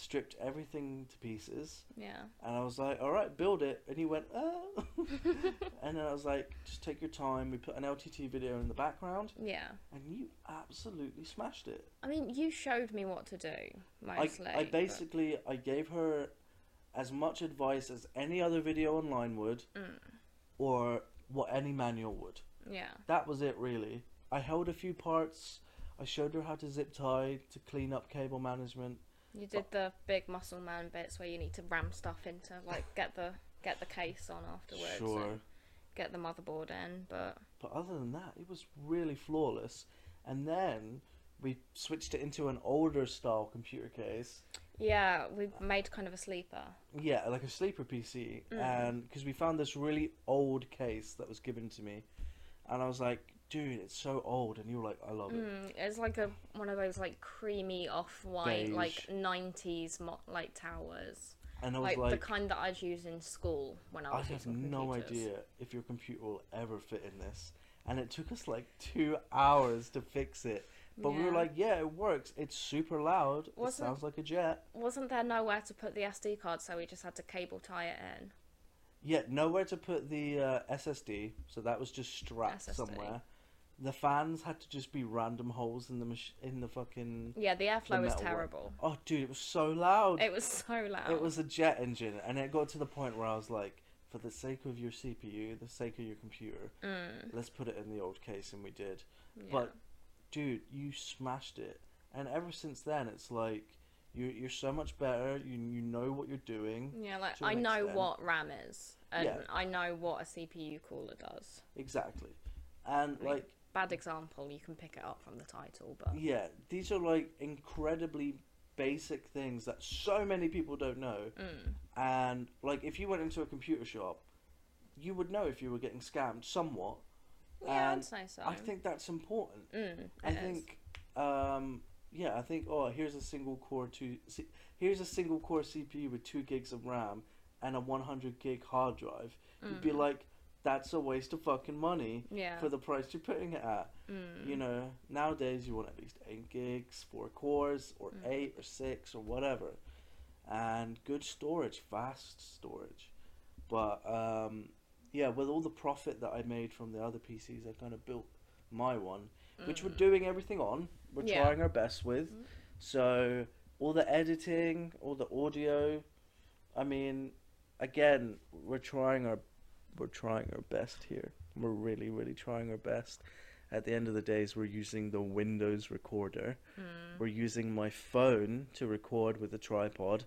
stripped everything to pieces, Yeah. and I was like, all right, build it. And he went, oh. (laughs) and then I was like, just take your time. We put an LTT video in the background, Yeah. and you absolutely smashed it. I mean, you showed me what to do I, mostly. I but- basically I gave her as much advice as any other video online would, Mm. or what any manual would. Yeah. That was it really. I held a few parts. I showed her how to zip tie to clean up cable management. You did the big muscle man bits where you need to ram stuff into like get the get the case on afterwards Sure. get the motherboard in, but But other than that, it was really flawless. And then we switched it into an older style computer case. yeah, we made kind of a sleeper. Yeah, like a sleeper PC. Mm. And because we found this really old case that was given to me. And I was like, dude, it's so old, and you were like, I love it. Mm, it's like a one of those like creamy off white like nineties mo- like towers, And I was like, like, the kind that I'd use in school when I was. I was have using no computers. idea if your computer will ever fit in this. And it took us like two hours to fix it. But we were Yeah. like, yeah, it works. It's super loud. It Wasn't- sounds like a jet. Wasn't there nowhere to put the SD card, so we just had to cable tie it in? Yeah, nowhere to put the uh, SSD, so that was just strapped SSD. somewhere. The fans had to just be random holes in the mach- in the fucking. Yeah, the airflow was metal one. terrible. Oh, dude, it was so loud. It was so loud. It was a jet engine, and it got to the point where I was like, for the sake of your CPU, the sake of your computer, Mm, let's put it in the old case, and we did. yeah. But, dude, you smashed it, and ever since then, it's like you you're so much better. You you know what you're doing yeah, like I know extent. what RAM is, and Yeah. I know what a CPU cooler does. exactly, and like Bad example, you can pick it up from the title, but yeah, these are like incredibly basic things that so many people don't know. mm, And like, if you went into a computer shop, you would know if you were getting scammed somewhat. yeah, And I'd say so. I think that's important. mm, I think, um, yeah, I think. Oh, here's a single core two. C- here's a single core CPU with two gigs of RAM and a 100 gig hard drive. You'd be Mm. like, that's a waste of fucking money yeah, for the price you're putting it at. mm, You know, nowadays you want at least eight gigs, four cores, or Mm. eight or six or whatever, and good storage, fast storage. But um, yeah, with all the profit that I made from the other PCs, I kind of built my one, which we're mm. doing everything on. We're Yeah. trying our best with. Mhm. So all the editing, all the audio. I mean, again, we're trying our we're trying our best here. We're really, really trying our best. At the end of the days, we're using the Windows recorder. Mm. We're using my phone to record with a tripod,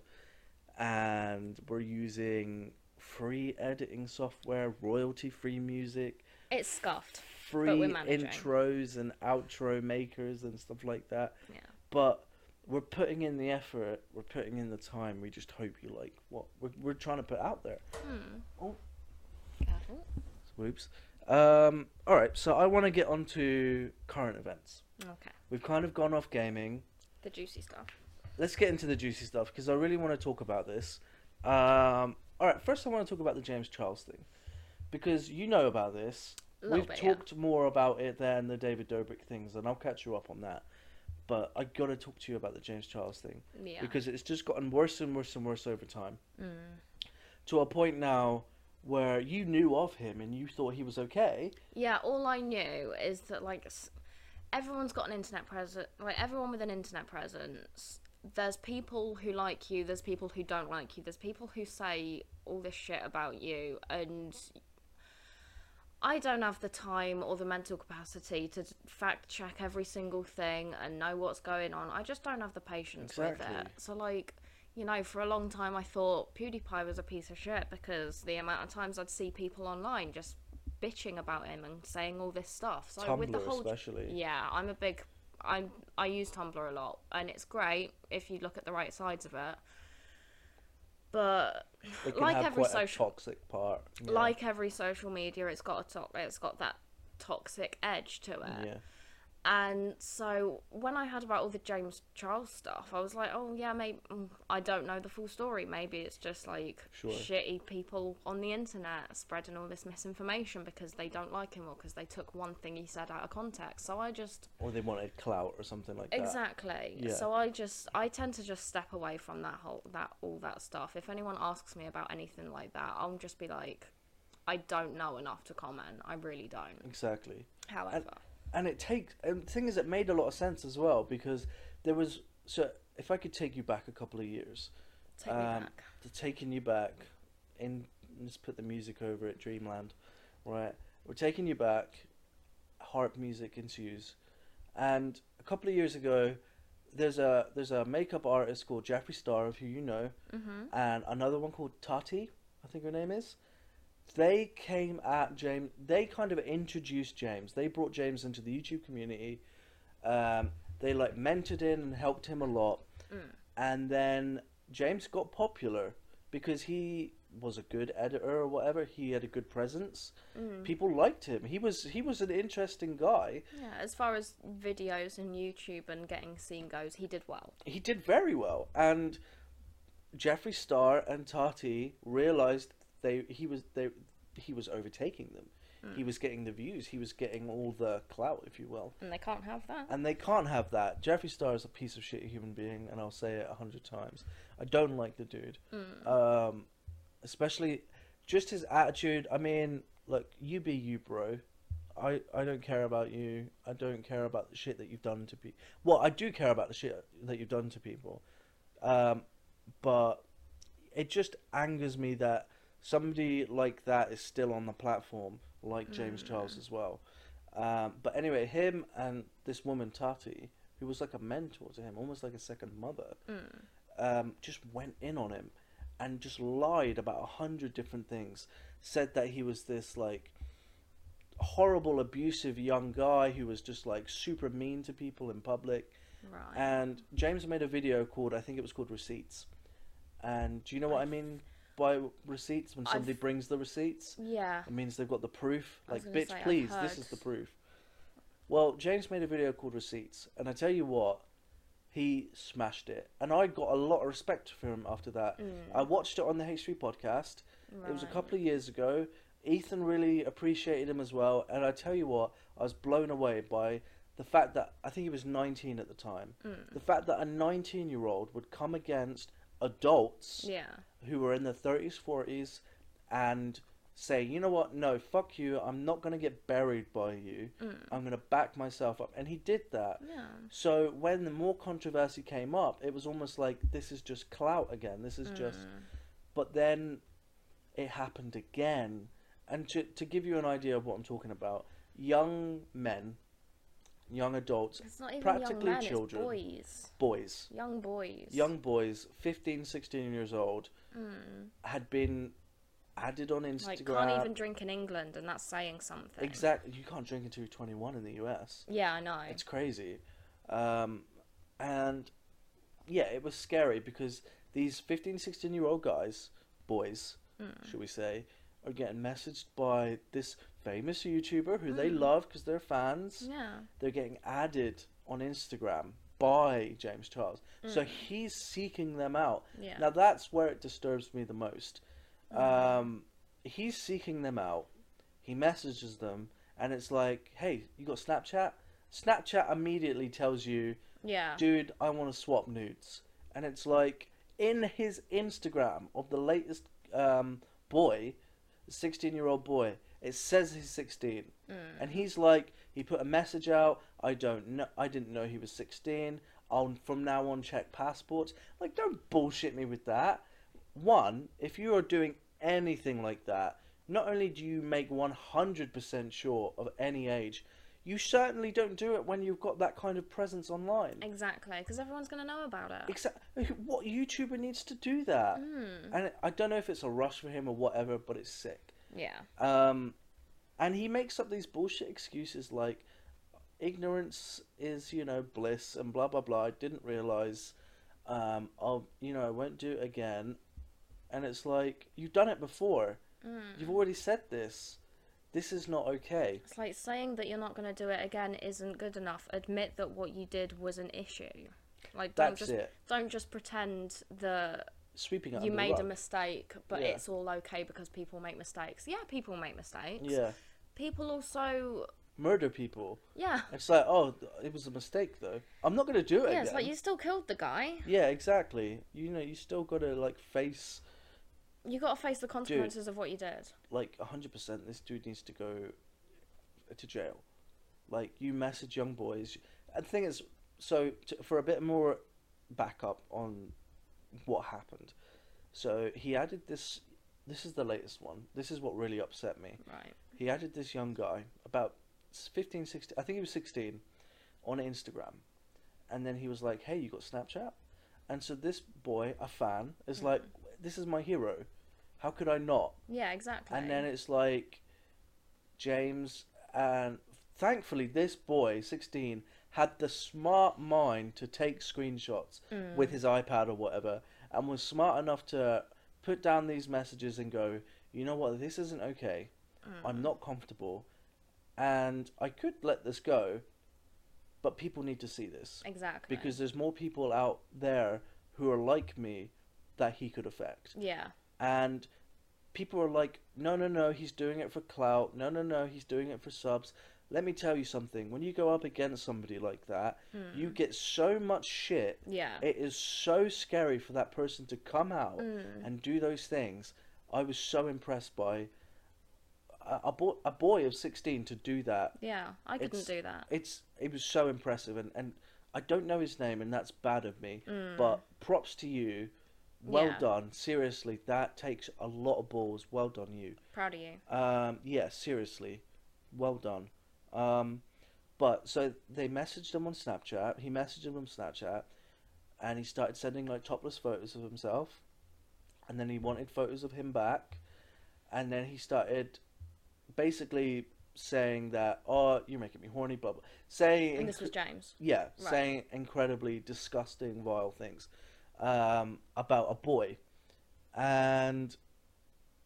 and we're using free editing software, royalty-free music, It's scuffed. free intros and outro makers and stuff like that. Yeah. But we're putting in the effort, we're putting in the time. We just hope you like what we're, we're trying to put out there. Mm. Oh. Whoops. Um, all right, so I want to get on to current events. Okay. We've kind of gone off gaming. The juicy stuff. Let's get into the juicy stuff because I really want to talk about this. Um, all right, first I want to talk about the James Charles thing because you know about this. We've bit, yeah. talked more about it than the David Dobrik things, and I'll catch you up on that. But I got to talk to you about the James Charles thing Yeah. because it's just gotten worse and worse and worse over time Mm. to a point now where you knew of him and you thought he was okay. Yeah, all I knew is that like everyone's got an internet presence. Like everyone with an internet presence, there's people who like you. There's people who don't like you. There's people who say all this shit about you, and I don't have the time or the mental capacity to fact check every single thing and know what's going on. I just don't have the patience with it. So like. You know, for a long time I thought PewDiePie was a piece of shit because the amount of times I'd see people online just bitching about him and saying all this stuff. So Tumblr with the whole especially. yeah, I'm a big I'm I use Tumblr a lot and it's great if you look at the right sides of it. But like every social- toxic part. Yeah. like every social media, it's got a to- it's got that toxic edge to it. yeah. And so when I heard about all the James Charles stuff, I was like, oh yeah, maybe mm, I don't know the full story. Maybe it's just like Sure. shitty people on the internet spreading all this misinformation because they don't like him or because they took one thing he said out of context. So I just Or they wanted clout or something like that. exactly. Yeah. So I just I tend to just step away from that whole that all that stuff. If anyone asks me about anything like that, I'll just be like, I don't know enough to comment. I really don't. Exactly. However, and it takes and the thing is it made a lot of sense as well because there was so if i could take you back a couple of years take me um, back. to taking you back in let's put the music over it dreamland right we're taking you back harp music ensues and a couple of years ago there's a there's a makeup artist called jeffree star of who you know Mhm. and another one called Tati, I think her name is. They came at James. They kind of introduced James. They brought James into the YouTube community. Um, they like mentored him and helped him a lot. Mm. And then James got popular because he was a good editor or whatever. He had a good presence. Mm. People liked him. He was he was an interesting guy. Yeah, as far as videos and YouTube and getting seen goes, he did well. He did very well, and Jeffree Star and Tati realized they he was they he was overtaking them. He was getting the views. He was getting all the clout, if you will. And they can't have that. And they can't have that. Jeffree Star is a piece of shit human being, and I'll say it a hundred times. I don't like the dude. Um, especially just his attitude. I mean, look, you be you, bro. I, I don't care about you. I don't care about the shit that you've done to people. Well, I do care about the shit that you've done to people. Um, but it just angers me that somebody like that is still on the platform, like James Charles as well. Um, but anyway, him and this woman Tati, who was like a mentor to him, almost like a second mother, um, just went in on him and just lied about a hundred different things. Said that he was this like horrible, abusive young guy who was just like super mean to people in public. Right. And James made a video called, I think it was called Receipts. And do you know what I mean by receipts? When somebody I've- brings the receipts, yeah. it means they've got the proof. Like, bitch, say, please, this is the proof. Well, James made a video called Receipts, and I tell you what, he smashed it. And I got a lot of respect for him after that. I watched it on the H3 podcast. It was a couple of years ago. Ethan really appreciated him as well, and I tell you what, I was blown away by the fact that I think he was 19 at the time. Mm. The fact that a 19 year old would come against adults Yeah. Who were in their 30s, 40s, and say, you know what, no, fuck you, I'm not going to get buried by you, mm. I'm going to back myself up. And he did that. Yeah. So when the more controversy came up, it was almost like this is just clout again. This is just. Mm. But then it happened again. And to, to give you an idea of what I'm talking about, young men, young adults, It's not even practically young men, children, boys. boys, Young boys. young boys, 15, 16 years old, Mm. had been added on Instagram. Like, can't even drink in England, and that's saying something. Exactly. You can't drink until you're 21 in the US. Yeah, I know. It's crazy. Um, and yeah, it was scary because these 15, 16 year old guys, boys, mm. should we say, are getting messaged by this famous YouTuber who they mm. love because they're fans. Yeah. They're getting added on Instagram by James Charles. So he's seeking them out. Yeah. Now that's where it disturbs me the most. Um, he's seeking them out. He messages them, and it's like, "Hey, you got Snapchat?" Snapchat immediately tells you, Yeah. "Dude, I want to swap nudes," and it's like in his Instagram of the latest um, boy, sixteen-year-old boy. It says he's sixteen, and he's like, he put a message out. I don't know. I didn't know he was sixteen. I'll from now on check passports. Like, don't bullshit me with that. One, if you are doing anything like that, not only do you make 100% sure of any age, you certainly don't do it when you've got that kind of presence online. Exactly, because everyone's going to know about it. Exactly. What YouTuber needs to do that? Hmm. And I don't know if it's a rush for him or whatever, but it's sick. Yeah. Um, and he makes up these bullshit excuses like ignorance is, you know, bliss and blah blah blah. I didn't realize. Um, I'll, you know, I won't do it again. And it's like you've done it before. You've already said this. This is not okay. It's like saying that you're not going to do it again isn't good enough. Admit that what you did was an issue. Like don't That's just it. don't just pretend that Sweeping it you made a mistake, but Yeah. it's all okay because people make mistakes. Yeah, people make mistakes. Yeah, People also murder people. yeah. It's like, oh, it was a mistake though. I'm not gonna do it Yeah, again. it's like you still killed the guy. Yeah, exactly. You know, you still gotta like face You got to face the consequences of what you did. like hundred percent. This dude needs to go uh, to jail. Like you message young boys. And the thing is, so to, for a bit more backup on what happened. So he added this. This is the latest one. This is what really upset me. Right. He added this young guy about 15, 16, I think he was 16, on Instagram. And then he was like, hey, you got Snapchat? And so this boy, a fan, is mm-hmm. like, this is my hero. How could I not? Yeah, exactly. And then it's like, James, and thankfully this boy, 16, had the smart mind to take screenshots mm. with his iPad or whatever, and was smart enough to put down these messages and go, you know what, this isn't okay. I'm mm. not comfortable, and I could let this go, but people need to see this Exactly. because there's more people out there who are like me that he could affect, yeah, and people are like, no, no, no, he's doing it for clout. No, no, no, he's doing it for subs. Let me tell you something. When you go up against somebody like that, you get so much shit yeah, it is so scary for that person to come out Mm. and do those things. I was so impressed by a, a, boy, a boy of 16 to do that. yeah. I couldn't It's- do that. It's it was so impressive and, and I don't know his name and that's bad of me. Mm. But props to you. Well Yeah. done. Seriously, that takes a lot of balls. Well done you. Proud of you. Um, yeah, seriously, well done. Um, but so they messaged him on Snapchat. He messaged him on Snapchat, and he started sending like topless photos of himself, and then he wanted photos of him back, and then he started basically saying that oh you're making me horny, blah blah, saying And this was James. yeah, Right. saying incredibly disgusting, vile things um, about a boy. And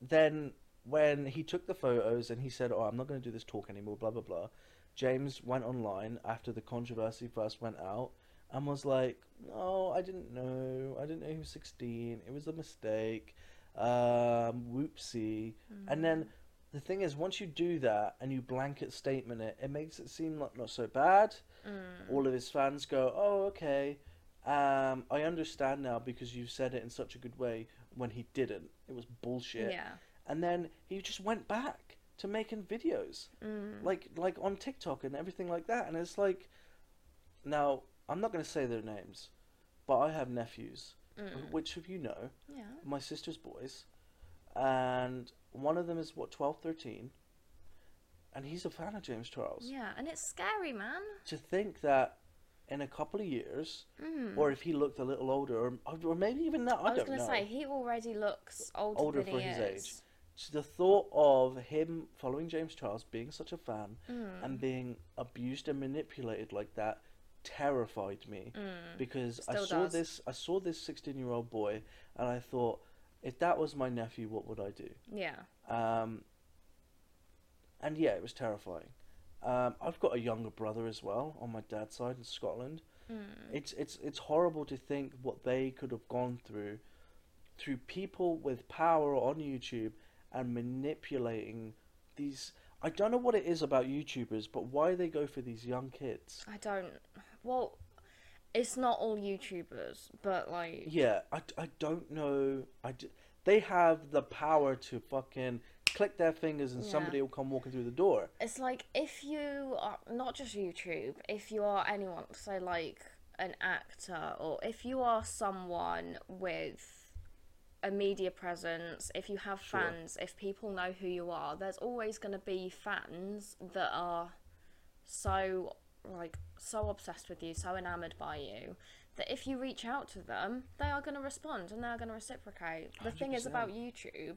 then when he took the photos and he said, "Oh, I'm not going to do this talk anymore," blah blah blah. James went online after the controversy first went out and was like, "No, I didn't know. I didn't know he was 16. It was a mistake. Um, whoopsie." And then the thing is, once you do that and you blanket statement it, it makes it seem like not so bad. Mm. All of his fans go, "Oh, okay. Um, I understand now because you said it in such a good way." When he didn't, it was bullshit. Yeah. And then he just went back to making videos, Mm. like like on TikTok and everything like that. And it's like, now I'm not going to say their names, but I have nephews, Mm. which of you know, Yeah. my sister's boys, and one of them is what 12, 13, and he's a fan of James Charles. Yeah, and it's scary, man. To think that in a couple of years, Mm. or if he looked a little older, or, or maybe even that, I, I was gonna say he already looks older, Older than for his is. age. So the thought of him following James Charles, being such a fan, Mm. and being abused and manipulated like that terrified me Mm. because I saw does. this I saw this 16 year old boy and I thought if that was my nephew what would I do Yeah. um, and yeah it was terrifying um, I've got a younger brother as well on my dad's side in Scotland Mm. it's it's it's horrible to think what they could have gone through through people with power on YouTube and manipulating these I don't know what it is about YouTubers but why they go for these young kids I don't. Well, it's not all YouTubers, but like. yeah I, I don't know I d- they have the power to fucking click their fingers and Yeah. somebody will come walking through the door It's like if you are not just YouTube, if you are anyone, so like an actor, or if you are someone with a media presence, if you have Sure. fans, if people know who you are, there's always going to be fans that are so like so obsessed with you, so enamored by you that if you reach out to them, they are going to respond and they're going to reciprocate. The thing is about YouTube,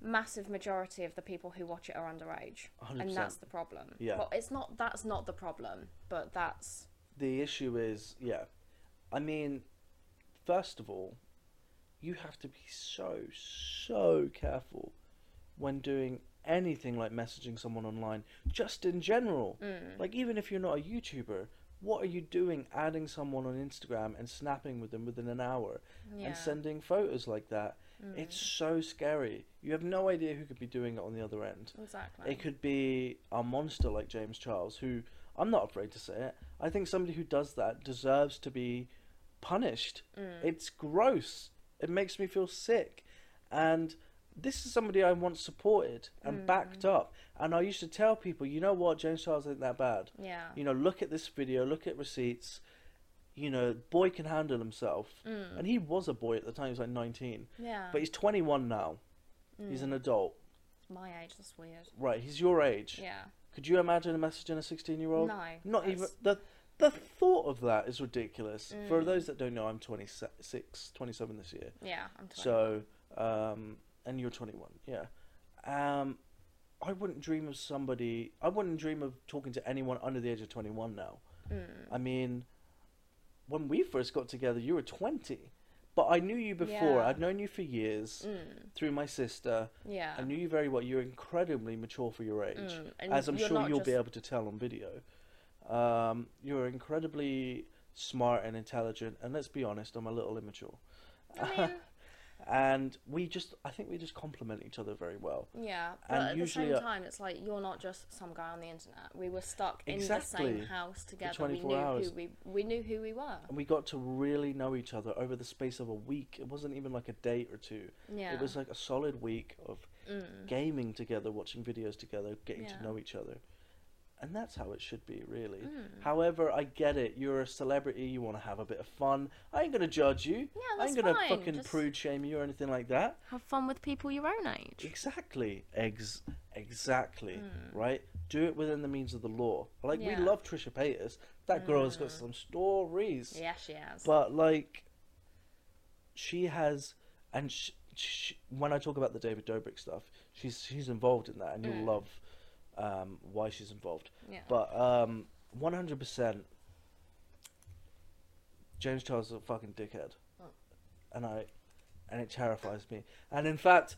massive majority of the people who watch it are underage, and 100%. that's the problem. Yeah. Well, it's not. That's not the problem, but that's the issue is yeah i mean first of all you have to be so so careful when doing anything like messaging someone online just in general mm, like even if you're not a youtuber what are you doing adding someone on instagram and snapping with them within an hour yeah. and sending photos like that Mm, it's so scary you have no idea who could be doing it on the other end exactly. it could be a monster like James Charles, who I'm not afraid to say it. I think somebody who does that deserves to be punished. Mm, It's gross. It makes me feel sick. And this is somebody I once supported and backed up. And I used to tell people, you know what, James Charles ain't that bad. yeah. You know, look at this video, look at receipts. You know, boy can handle himself. Mm, And he was a boy at the time, he was like 19. yeah. But he's 21 now. He's Mm. an adult. my age. That's weird. Right, he's your age. Yeah. Could you imagine a message in a 16 year old? No. Not even that's- the thought of that is ridiculous. For Mm. those that don't know, I'm 26, 27 this year. Yeah. I'm 20. So, um, and you're 21. Yeah. Um, I wouldn't dream of somebody. I wouldn't dream of talking to anyone under the age of 21 now. Mm, I mean, when we first got together, you were 20. but I knew you before. Yeah. I'd known you for years Mm, through my sister. yeah. I knew you very well. You're incredibly mature for your age, Mm, as I'm sure you'll be able to tell on video. Um, you're incredibly smart and intelligent, and let's be honest, I'm a little immature. I mean, (laughs) and we just, I think we just complement each other very well. yeah, but And at the uh, same time, it's like you're not just some guy on the internet. We were stuck in the same house together. We 24 knew hours. who we we knew who we were. And we got to really know each other over the space of a week. It wasn't even like a date or two. Yeah. It was like a solid week of Mm. gaming together, watching videos together, getting Yeah. to know each other. And that's how it should be, really. Mm. However, I get it. You're a celebrity. You want to have a bit of fun. I ain't gonna judge you. Yeah, I ain't gonna fine. fucking Just prude shame you or anything like that. have fun with people your own age. Exactly. Ex- exactly. Mm. Right. Do it within the means of the law. Like we love Trisha Paytas. That girl has got Mm. some stories. Yeah, she has. But like, she has, and sh sh when I talk about the David Dobrik stuff, she's she's involved in that, and you'll Mm. love um, why she's involved. yeah. But um, one hundred percent, James Charles is a fucking dickhead, Oh. and I, and it terrifies me. And in fact,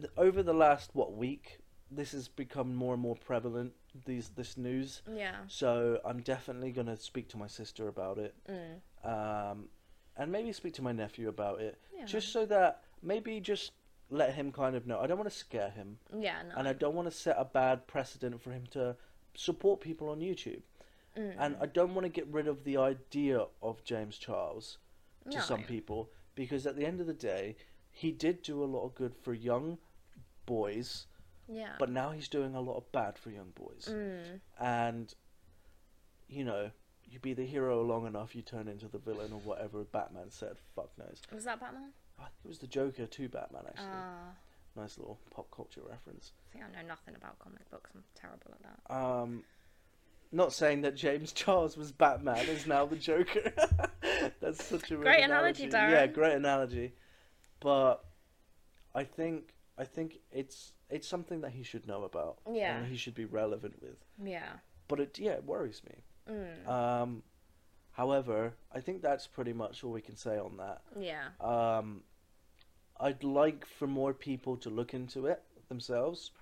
th- over the last what week, this has become more and more prevalent. These this news. yeah. So I'm definitely gonna speak to my sister about it Mm. um, and maybe speak to my nephew about it, Yeah. just so that maybe just let him kind of know. I don't want to scare him, yeah. No. and I don't want to set a bad precedent for him to support people on YouTube, Mm. and I don't want to get rid of the idea of James Charles to No. some people because at the end of the day, he did do a lot of good for young boys, Yeah. but now he's doing a lot of bad for young boys, Mm. and you know. You be the hero long enough, you turn into the villain or whatever Batman said. Fuck knows. Was that Batman? I think it was the Joker to Batman actually. Ah. nice little pop culture reference. See, I know nothing about comic books. I'm terrible at that. Um, not saying that James Charles was Batman is now the Joker. (laughs) That's such a Great analogy, Yeah, Darren. great analogy. But I think I think it's it's something that he should know about. Yeah. And he should be relevant with. Yeah. But it yeah, it worries me. Mm. Um, however, I think that's pretty much all we can say on that. yeah. Um, I'd like for more people to look into it themselves.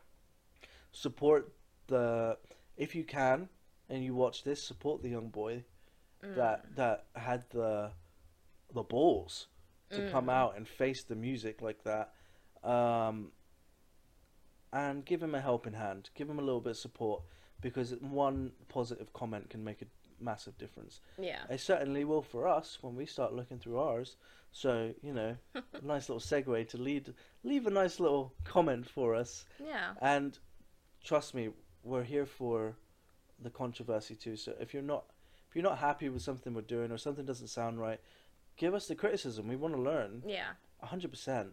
Support the, if you can, and you watch this, support the young boy Mm. that that had the, the balls to come Mm. out and face the music like that, um, and give him a helping hand, give him a little bit of support, because one positive comment can make a massive difference. Yeah. It certainly will for us when we start looking through ours. So you know, (laughs) a nice little segue to lead, leave a nice little comment for us. Yeah. And trust me, we're here for the controversy too. So if you're not, if you're not happy with something we're doing or something doesn't sound right, give us the criticism. We want to learn. Yeah. hundred percent.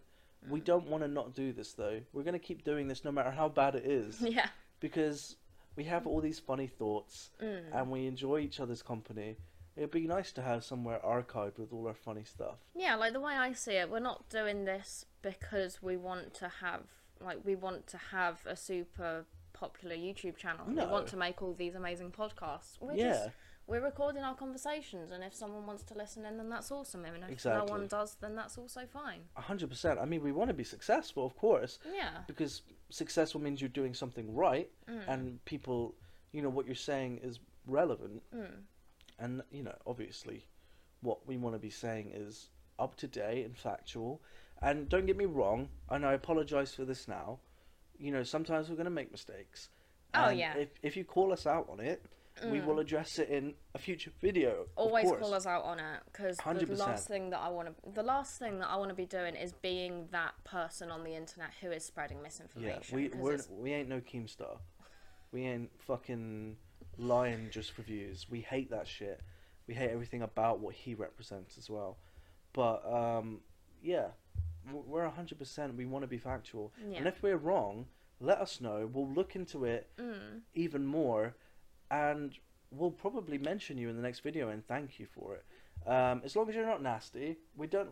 We Mm. don't want to not do this though. We're gonna keep doing this no matter how bad it is (laughs) Yeah. because we have all these funny thoughts Mm. and we enjoy each other's company. It'd be nice to have somewhere archived with all our funny stuff. Yeah, like the way I see it, we're not doing this because we want to have like we want to have a super popular YouTube channel. No. We want to make all these amazing podcasts. We're yeah, just we're recording our conversations and if someone wants to listen in then that's awesome. And if Exactly. no one does then that's also fine. hundred percent. I mean, we want to be successful, of course, Yeah. because successful means you're doing something right, Mm. and people, you know, what you're saying is relevant, Mm. and you know, obviously, what we want to be saying is up to date and factual. And don't get me wrong, and I apologize for this now. You know, sometimes we're going to make mistakes. Oh, and yeah. If if you call us out on it, we Mm. will address it in a future video. Always call us out on it because the last thing that I want to the last thing that I want to be doing is being that person on the internet who is spreading misinformation. we 'cause we're, it's- we ain't no Keemstar. We ain't fucking lying just for views. We hate that shit. We hate everything about what he represents as well. But um, yeah, we're hundred percent. We want to be factual, and if we're wrong, let us know. We'll look into it Mm. even more, and we'll probably mention you in the next video and thank you for it. Um, as long as you're not nasty, we don't.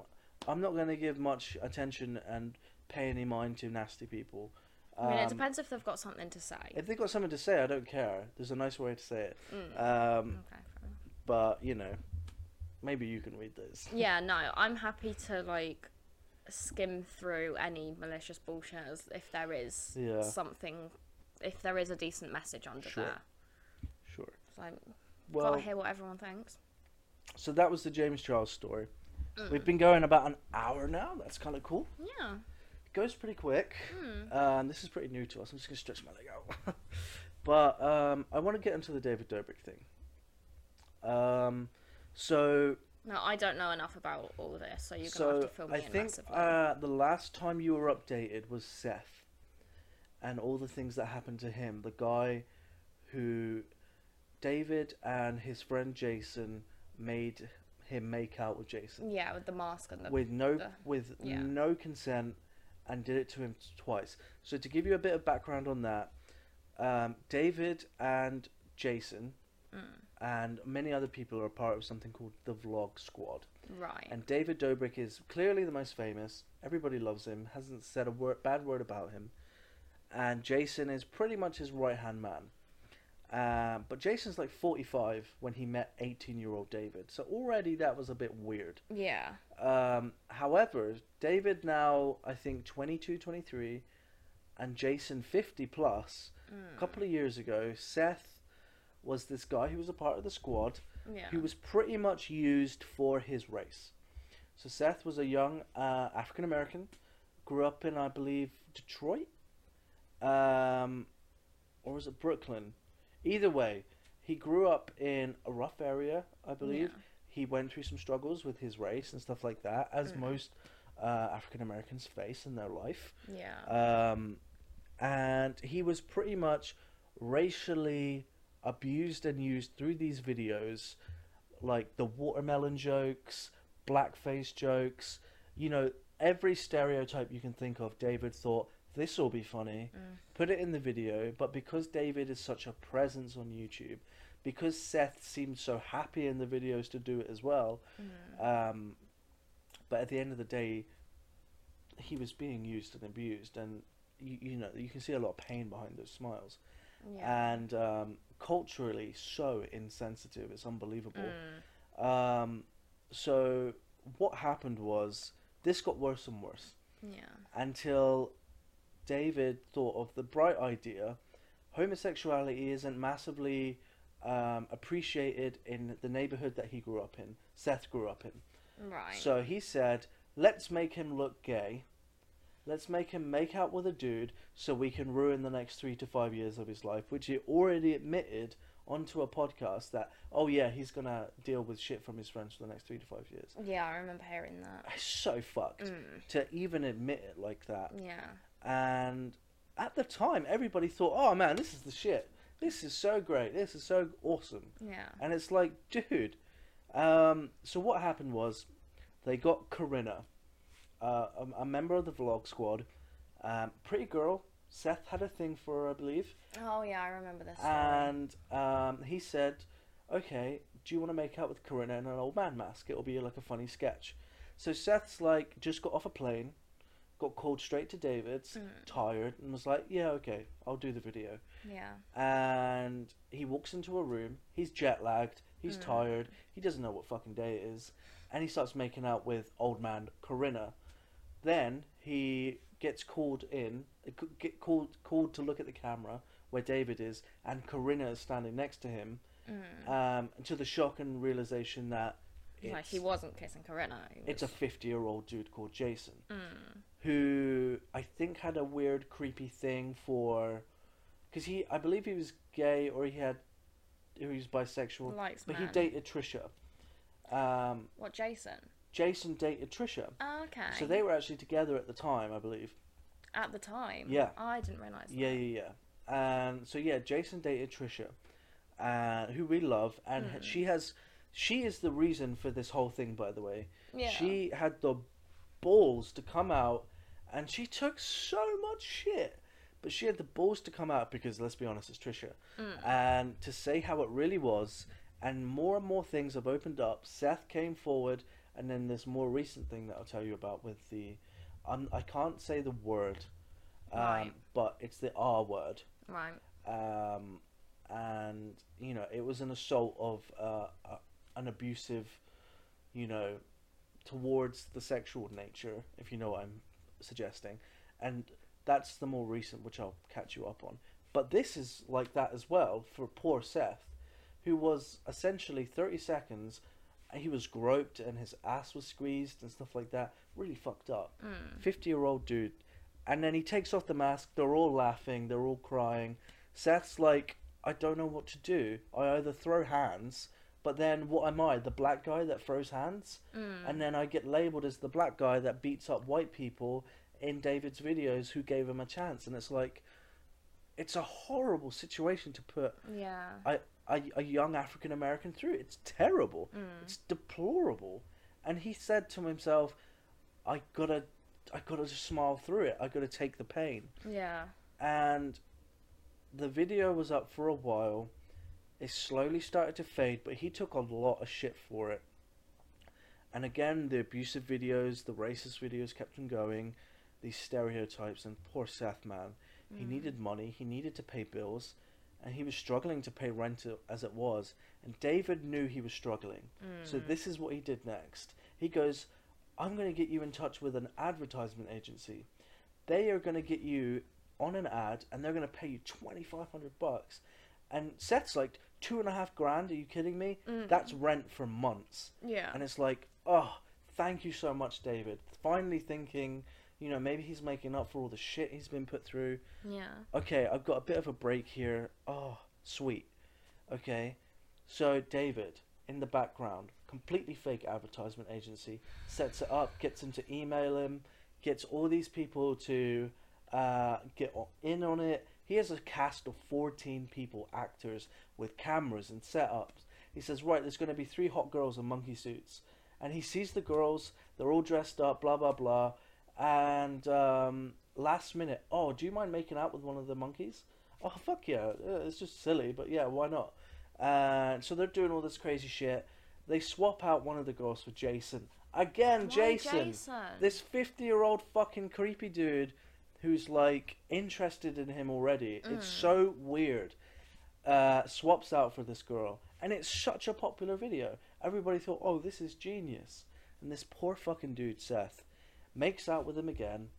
I'm not going to give much attention and pay any mind to nasty people. I mean, it Um, depends if they've got something to say. If they've got something to say, I don't care. There's a nice way to say it. Mm. Um, okay, but you know, maybe you can read this. (laughs) Yeah, no, I'm happy to like skim through any malicious bullshit if there is Yeah. something, if there is a decent message under Sure. there. So Well, gotta hear what everyone thinks. so that was the James Charles story. Mm. We've been going about an hour now. That's kind of cool. Yeah. It goes pretty quick. Hmm. Um, this is pretty new to us. I'm just gonna stretch my leg out. (laughs) but um, I want to get into the David Dobrik thing. Um, so No, I don't know enough about all of this, so you're gonna so have to fill me I in think massively. uh, the last time you were updated was Seth, and all the things that happened to him. The guy who David and his friend Jason made him make out with Jason yeah, with the mask and the with no the- with yeah. no consent and did it to him twice. So to give you a bit of background on that, um, David and Jason Mm. and many other people are a part of something called the Vlog Squad. right. And David Dobrik is clearly the most famous. Everybody loves him. Hasn't said a word, bad word about him. And Jason is pretty much his right hand man. Um, but Jason's like 45 when he met 18 year old David. So already that was a bit weird. yeah. Um, however, David now, I think 22, 23, and Jason 50 plus. Mm. A couple of years ago, Seth was this guy who was a part of the squad Yeah. who was pretty much used for his race. So Seth was a young uh, African American, grew up in, I believe, Detroit, um, or was it Brooklyn? Either way, he grew up in a rough area, I believe. Yeah. He went through some struggles with his race and stuff like that, as Mm. most uh, African Americans face in their life. Yeah. Um, and he was pretty much racially abused and used through these videos, like the watermelon jokes, blackface jokes. You know, every stereotype you can think of. David thought this will be funny, Mm. put it in the video. But because David is such a presence on YouTube, because Seth seemed so happy in the videos to do it as well, Mm. um, but at the end of the day, he was being used and abused, and you, you know you can see a lot of pain behind those smiles, yeah. and um, culturally so insensitive. It's unbelievable. Mm. Um, so what happened was this got worse and worse Yeah. until David thought of the bright idea: homosexuality isn't massively um, appreciated in the neighborhood that he grew up in. Seth grew up in. Right. So he said, let's make him look gay. Let's make him make out with a dude so we can ruin the next three to five years of his life, which he already admitted onto a podcast that, oh yeah, he's going to deal with shit from his friends for the next three to five years. yeah, I remember hearing that. It's so fucked Mm. to even admit it like that. Yeah. And at the time, everybody thought, oh man, this is the shit. This is so great. This is so awesome. Yeah. And it's like, dude. Um, so what happened was, they got Corinna, uh, a, a member of the vlog squad, um, pretty girl. Seth had a thing for her, I believe, Oh yeah, I remember this. And um, he said, "Okay, do you want to make out with Corinna in an old man mask? It'll be like a funny sketch." So Seth's like, just got off a plane, got called straight to David's, Mm. tired, and was like, "Yeah, okay, I'll do the video." yeah. and he walks into a room. He's jet lagged. He's Mm. tired. He doesn't know what fucking day it is, and he starts making out with old man Corinna. Then he gets called in, uh, get called called to look at the camera where David is, and Corinna is standing next to him. Mm. Um, to the shock and realization that like he wasn't kissing Corinna. he it's a fifty-year-old dude called Jason Mm. Who I think had a weird, creepy thing for, because he, I believe he was gay or he had, he was bisexual, Likes but he dated Trisha. Um, What Jason? Jason dated Trisha, Oh, okay. so they were actually together at the time, I believe. at the time. Yeah. I didn't realize. Yeah, that. yeah, yeah. And so yeah, Jason dated Trisha, uh, who we love, and Hmm. she has, she is the reason for this whole thing, by the way. Yeah. She had the balls to come out, and she took so much shit. But she had the balls to come out because, let's be honest, it's Trisha. Mm. And to say how it really was, and more and more things have opened up. Seth came forward, and then this more recent thing that I'll tell you about with the. Um, I can't say the word, um, Right. but it's the R word. Right. Um, and, you know, it was an assault of uh, a, an abusive you know, towards the sexual nature, if you know what I'm suggesting. And that's the more recent, which I'll catch you up on. But this is like that as well for poor Seth, who was essentially 30 seconds. He was groped and his ass was squeezed and stuff like that. Really fucked up. Hmm. 50 year old dude. And then he takes off the mask. They're all laughing. They're all crying. Seth's like, I don't know what to do. I either throw hands, but then what am I? The black guy that throws hands? Mm. And then I get labeled as the black guy that beats up white people in David's videos who gave him a chance. And it's like, it's a horrible situation to put Yeah. a, a, a young African American through. It's terrible. Mm. It's deplorable. And he said to himself, I gotta, I gotta just smile through it. I gotta take the pain Yeah. and the video was up for a while. It slowly started to fade, but he took a lot of shit for it. And again, the abusive videos, the racist videos kept on going, these stereotypes, and poor Seth, man. He mm. needed money, he needed to pay bills, and he was struggling to pay rent as it was. And David knew he was struggling. So mm. this is what he did next. He goes, I'm going to get you in touch with an advertisement agency. They are going to get you on an ad and they're going to pay you 2500 bucks. And Seth's like, two and a half grand? Are you kidding me? That's rent for months. Yeah. And it's like, oh, thank you so much, David. Finally thinking, you know, maybe he's making up for all the shit he's been put through. yeah. Okay, I've got a bit of a break here. Oh, sweet. Okay, so David, in the background, completely fake advertisement agency, sets it up, gets him to email him, gets all these people to uh, get in on it. He has a cast of 14 people, actors, with cameras and setups. He says, right, there's going to be three hot girls in monkey suits. And he sees the girls, they're all dressed up, blah, blah, blah. And um, last minute, oh, do you mind making out with one of the monkeys? Oh, fuck yeah. Uh, It's just silly, but yeah, why not? And so they're doing all this crazy shit. They swap out one of the girls for Jason. Again, Jason. Jason? This 50 year old fucking creepy dude who's like interested in him already. It's so weird. Uh, swaps out for this girl. And it's such a popular video. Everybody thought, oh, this is genius. And this poor fucking dude, Seth, makes out with him again.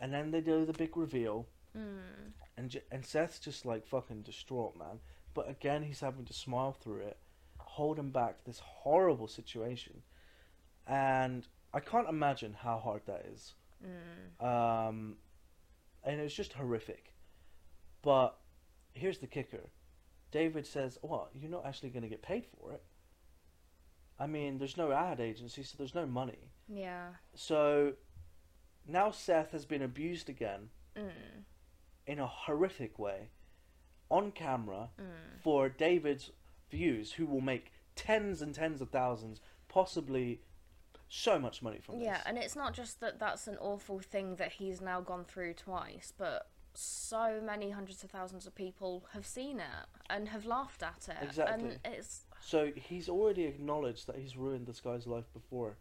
And then they do the big reveal. Mm. And, and Seth's just like fucking distraught, man. But again, he's having to smile through it, holding back this horrible situation. And I can't imagine how hard that is. Mm. Um, and it was just horrific. But here's the kicker David says, "Well, You're not actually going to get paid for it. I mean, there's no ad agency, so there's no money. Yeah. So now Seth has been abused again Mm. in a horrific way on camera Mm. for David's views, who will make tens and tens of thousands, possibly so much money from Yeah, this. Yeah, and it's not just that that's an awful thing that he's now gone through twice, but so many hundreds of thousands of people have seen it and have laughed at it. Exactly. And it's So he's already acknowledged that he's ruined this guy's life before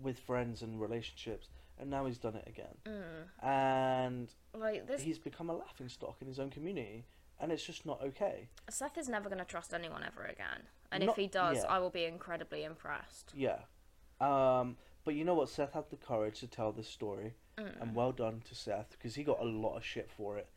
with friends and relationships, and now he's done it again. mm, And like this. he's become a laughing stock in his own community, and it's just not okay. Seth is never going to trust anyone ever again, and Not- if he does, yeah. I will be incredibly impressed. Yeah. Um, but you know what? Seth had the courage to tell this story, Mm. and well done to Seth because he got a lot of shit for it,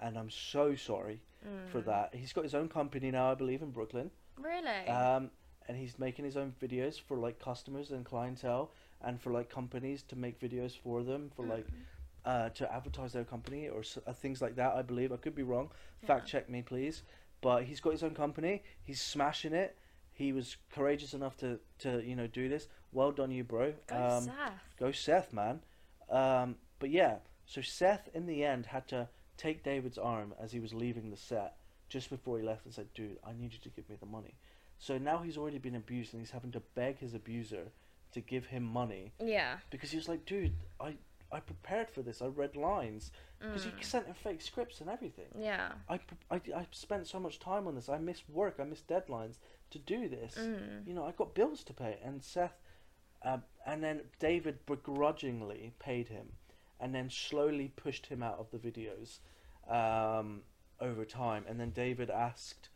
and I'm so sorry Mm. for that. He's got his own company now, I believe, in Brooklyn. Really? Um, and he's making his own videos for like customers and clientele, and for like companies to make videos for them for like Mm. uh, to advertise their company or uh, things like that. I believe I could be wrong. Fact check me, please. But he's got his own company. He's smashing it. He was courageous enough to to you know do this. Well done, you bro. Go um, Seth. Go Seth, man. Um, but yeah, so Seth in the end had to take David's arm as he was leaving the set just before he left and said, "Dude, I need you to give me the money." So now he's already been abused and he's having to beg his abuser to give him money Yeah. because he was like, "Dude, I I prepared for this. I read lines because Mm. he sent him fake scripts and everything. Yeah. I, I I spent so much time on this. I missed work. I missed deadlines to do this." Mm. you know, I got bills to pay, and Seth, uh, and then David begrudgingly paid him, and then slowly pushed him out of the videos, um, over time, and then David asked,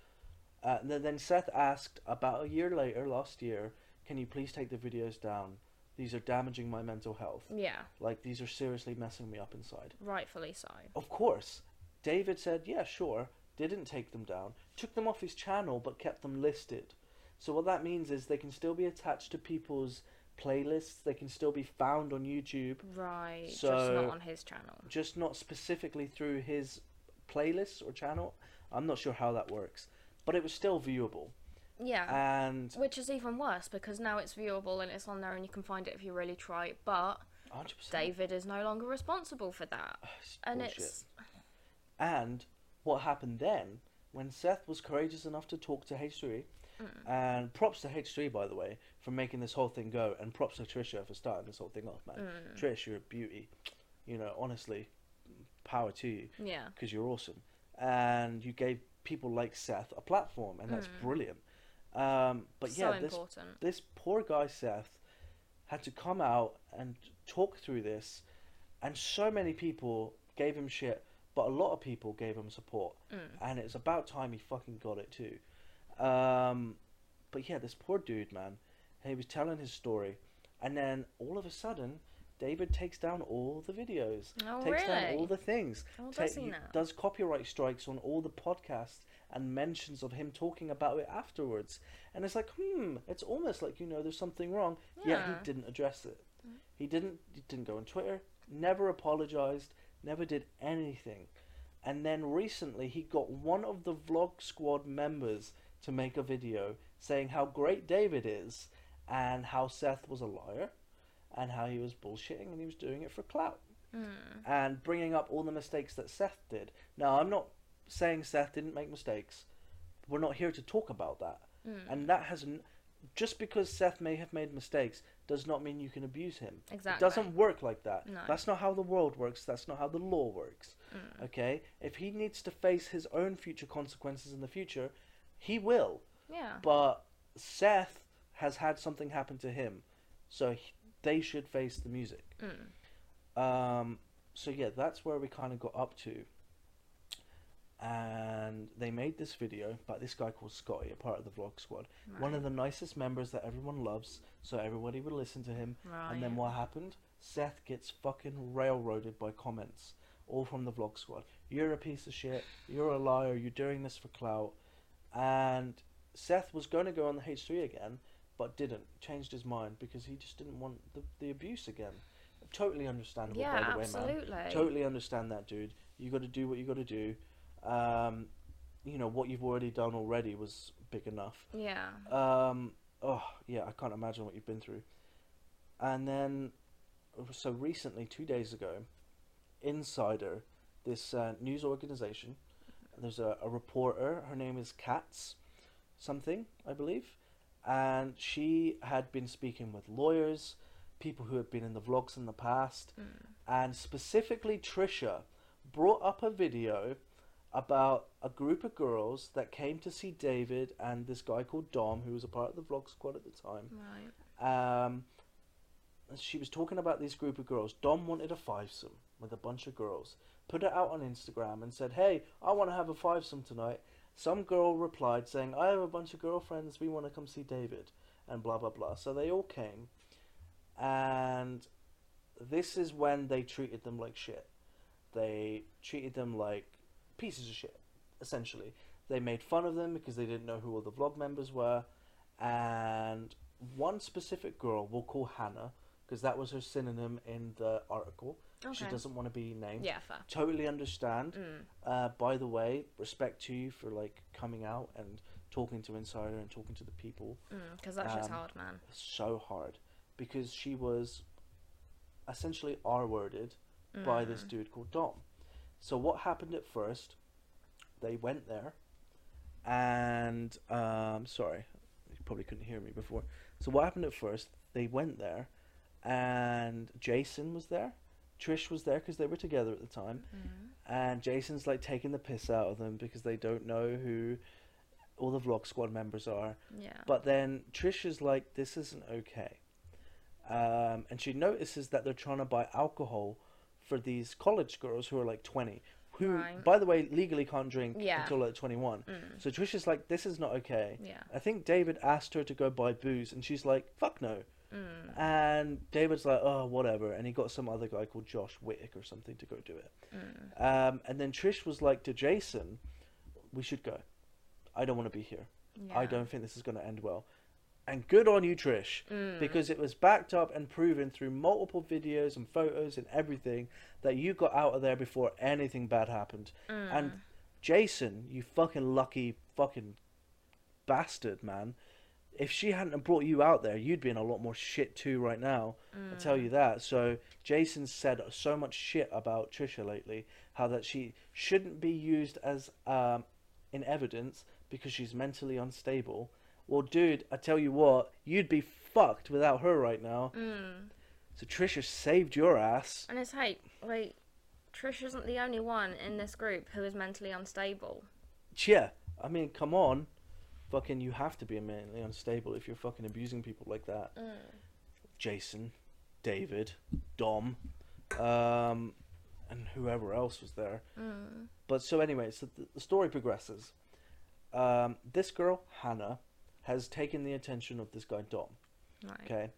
uh, then then Seth asked about a year later, last year, can you please take the videos down? These are damaging my mental health. Yeah, Like these are seriously messing me up inside. rightfully so. Of course, David said, yeah, sure. Didn't take them down. Took them off his channel, but kept them listed. So what that means is they can still be attached to people's playlists. They can still be found on YouTube, Right, just So- not on his channel. just not specifically through his playlists or channel. I'm not sure how that works, but it was still viewable. Yeah. And Which is even worse because now it's viewable and it's on there and you can find it if you really try. But 100%. David is no longer responsible for that. (sighs) It's And bullshit. it's And what happened then, when Seth was courageous enough to talk to H3, Mm. and props to H3, by the way, for making this whole thing go, and props to Trisha for starting this whole thing off, man. Mm. Trish, you're a beauty. You know, honestly, power to you, yeah. because you're awesome. And you gave people like Seth a platform, and that's Mm. brilliant. Um, but so yeah, this important. this poor guy Seth had to come out and talk through this, and so many people gave him shit, but a lot of people gave him support, Mm. and it's about time he fucking got it too. Um, but yeah, this poor dude, man, he was telling his story, and then all of a sudden, David takes down all the videos, Oh, takes down all the things, Oh, ta- does does copyright strikes on all the podcasts and mentions of him talking about it afterwards. And it's like, hmm, it's almost like you know there's something wrong. Yet Yeah. he didn't address it. He didn't. He didn't go on Twitter. Never apologized. Never did anything. And then recently, he got one of the Vlog Squad members to make a video saying how great David is and how Seth was a liar and how he was bullshitting and he was doing it for clout Mm. and bringing up all the mistakes that Seth did. Now, I'm not saying Seth didn't make mistakes. We're not here to talk about that. Mm. And that hasn't. just because Seth may have made mistakes does not mean you can abuse him. Exactly. It doesn't work like that. No. That's not how the world works. That's not how the law works. Mm. Okay? If he needs to face his own future consequences in the future, he will. Yeah. But Seth has had something happen to him. So he, they should face the music. Mm. Um, so yeah, that's where we kind of got up to. And they made this video by this guy called Scotty, a part of the vlog squad. One of the nicest members that everyone loves, so everybody would listen to him. Right. And then what happened? Seth gets fucking railroaded by comments, all from the vlog squad. You're a piece of shit. You're a liar. You're doing this for clout. And Seth was going to go on the H3 again, but didn't. Changed his mind because he just didn't want the, the abuse again. Totally understandable, Yeah, by the way, man. Totally understand that, dude. You got to do what you got to do. Um, you know what you've already done already was big enough. Yeah. Um, oh yeah, I can't imagine what you've been through. And then, so recently, two days ago, Insider, this uh, news organization, there's a, a reporter. Her name is Katz, something I believe, and she had been speaking with lawyers, people who had been in the vlogs in the past, Mm. and specifically Trisha brought up a video about a group of girls that came to see David and this guy called Dom, who was a part of the vlog squad at the time. Right. Um, she was talking about this group of girls. Dom wanted a fivesome with a bunch of girls. Put it out on Instagram and said, "Hey, I want to have a fivesome tonight." Some girl replied saying, "I have a bunch of girlfriends. We want to come see David," and blah blah blah. So they all came, and this is when they treated them like shit. They treated them like pieces of shit, essentially. They made fun of them because they didn't know who all the vlog members were, and one specific girl we'll call Hannah because that was her synonym in the article. She doesn't want to be named. Yeah, fair. Totally understand. Mm. Uh, by the way, respect to you for like coming out and talking to Insider and talking to the people. Because that shit's Um, hard, man. So hard because she was essentially R worded by this Mm. dude called Dom. So what happened at first? They went there, and um, sorry, you probably couldn't hear me before. So what happened at first? They went there, and Jason was there. Trish was there because they were together at the time, Mm. and Jason's like taking the piss out of them because they don't know who all the vlog squad members are. Yeah. But then Trish is like, this isn't okay. Um, and she notices that they're trying to buy alcohol for these college girls who are like 20. who, Right. by the way, legally can't drink Yeah. until like 21. Mm. So Trish is like, this is not okay. Yeah. I think David asked her to go buy booze, and she's like, fuck no. Mm. And David's like, oh, whatever. And he got some other guy called Josh Whittick or something to go do it. Mm. Um, and then Trish was like to Jason, we should go. I don't want to be here. I don't think this is going to end well. And good on you, Trish, Mm. because it was backed up and proven through multiple videos and photos and everything that you got out of there before anything bad happened. Mm. And Jason, you fucking lucky fucking bastard, man. If she hadn't brought you out there, you'd be in a lot more shit too right now. I tell Mm. you that. So Jason said so much shit about Trisha lately, how that she shouldn't be used as um, in evidence because she's mentally unstable. Well, dude, I tell you what, you'd be fucked without her right now. Mm. So Trisha saved your ass. And it's hey, like Trish isn't the only one in this group who is mentally unstable. Yeah, I mean, come on. Fucking, you have to be mentally unstable if you're fucking abusing people like that. Mm. Jason, David, Dom, um, and whoever else was there. Mm. But so anyway, so the, the story progresses. Um, this girl, Hannah, has taken the attention of this guy Dom. Right. Okay,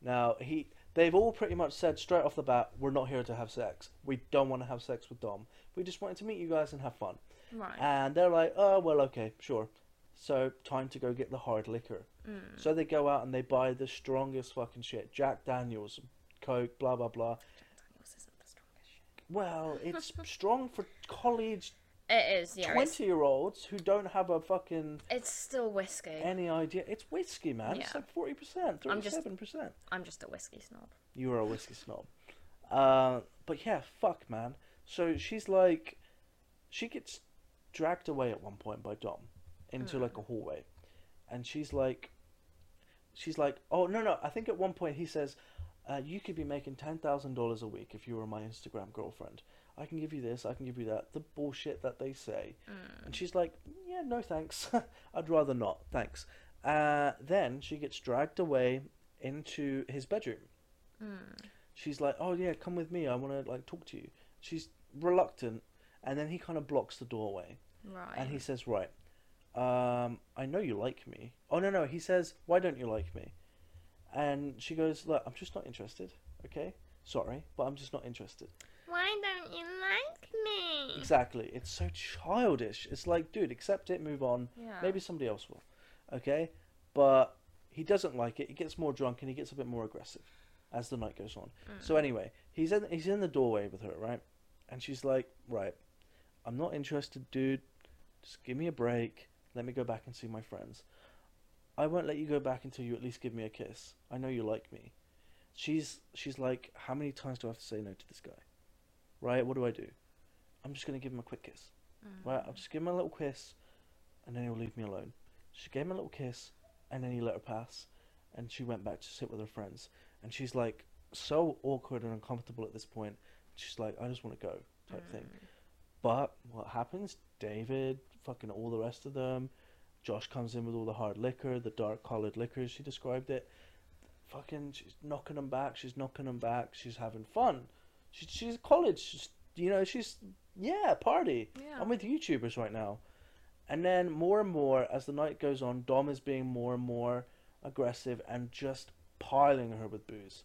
now he, they've all pretty much said straight off the bat, we're not here to have sex. We don't want to have sex with Dom. We just wanted to meet you guys and have fun. Right. And they're like, oh well, okay, sure. So time to go get the hard liquor. Mm. So they go out and they buy the strongest fucking shit, Jack Daniels, Coke, blah blah blah. Jack Daniels isn't the strongest shit. Well, (laughs) it's strong for college It is, yeah. Twenty year olds who don't have a fucking it's still whiskey. any idea. It's whiskey, man. It's like forty percent, I'm just- thirty-seven percent. I'm just a whiskey snob. You are a whiskey snob. Uh, but yeah, fuck, man. So she's like, she gets dragged away at one point by Dom into Hmm. like a hallway, and she's like, she's like, oh no no. I think at one point he says, uh, you could be making ten thousand dollars a week if you were my Instagram girlfriend. I can give you this. I can give you that. The bullshit that they say. Mm. And she's like, yeah, no thanks. (laughs) I'd rather not, thanks. Uh, then she gets dragged away into his bedroom. Mm. She's like, oh yeah, come with me. I want to like talk to you. She's reluctant, and then he kind of blocks the doorway, Right. and he says, right, um, I know you like me. Oh no no, he says, why don't you like me? And she goes, look, I'm just not interested. Okay, sorry, but I'm just not interested. Why don't you like me? Exactly. It's so childish. It's like, dude, accept it, move on. Yeah. Maybe somebody else will. Okay? But he doesn't like it. He gets more drunk and he gets a bit more aggressive as the night goes on. So anyway, he's in he's in the doorway with her, right? And she's like, "Right. I'm not interested, dude. Just give me a break. Let me go back and see my friends. I won't let you go back until you at least give me a kiss. I know you like me." She's she's like, "How many times do I have to say no to this guy?" Right? What do I do? I'm just going to give him a quick kiss. Mm. Right, I'll just give him a little kiss, and then he'll leave me alone. She gave him a little kiss, and then he let her pass, and she went back to sit with her friends. And she's like so awkward and uncomfortable at this point. She's like, I just want to go, type thing. Mm. But what happens? David, fucking all the rest of them. Josh comes in with all the hard liquor, the dark coloured liquors. She described it. Fucking, she's knocking them back. She's knocking them back. She's having fun. She, she's college. She's, you know, she's yeah, party. Yeah. I'm with YouTubers right now. And then more and more as the night goes on, Dom is being more and more aggressive and just piling her with booze.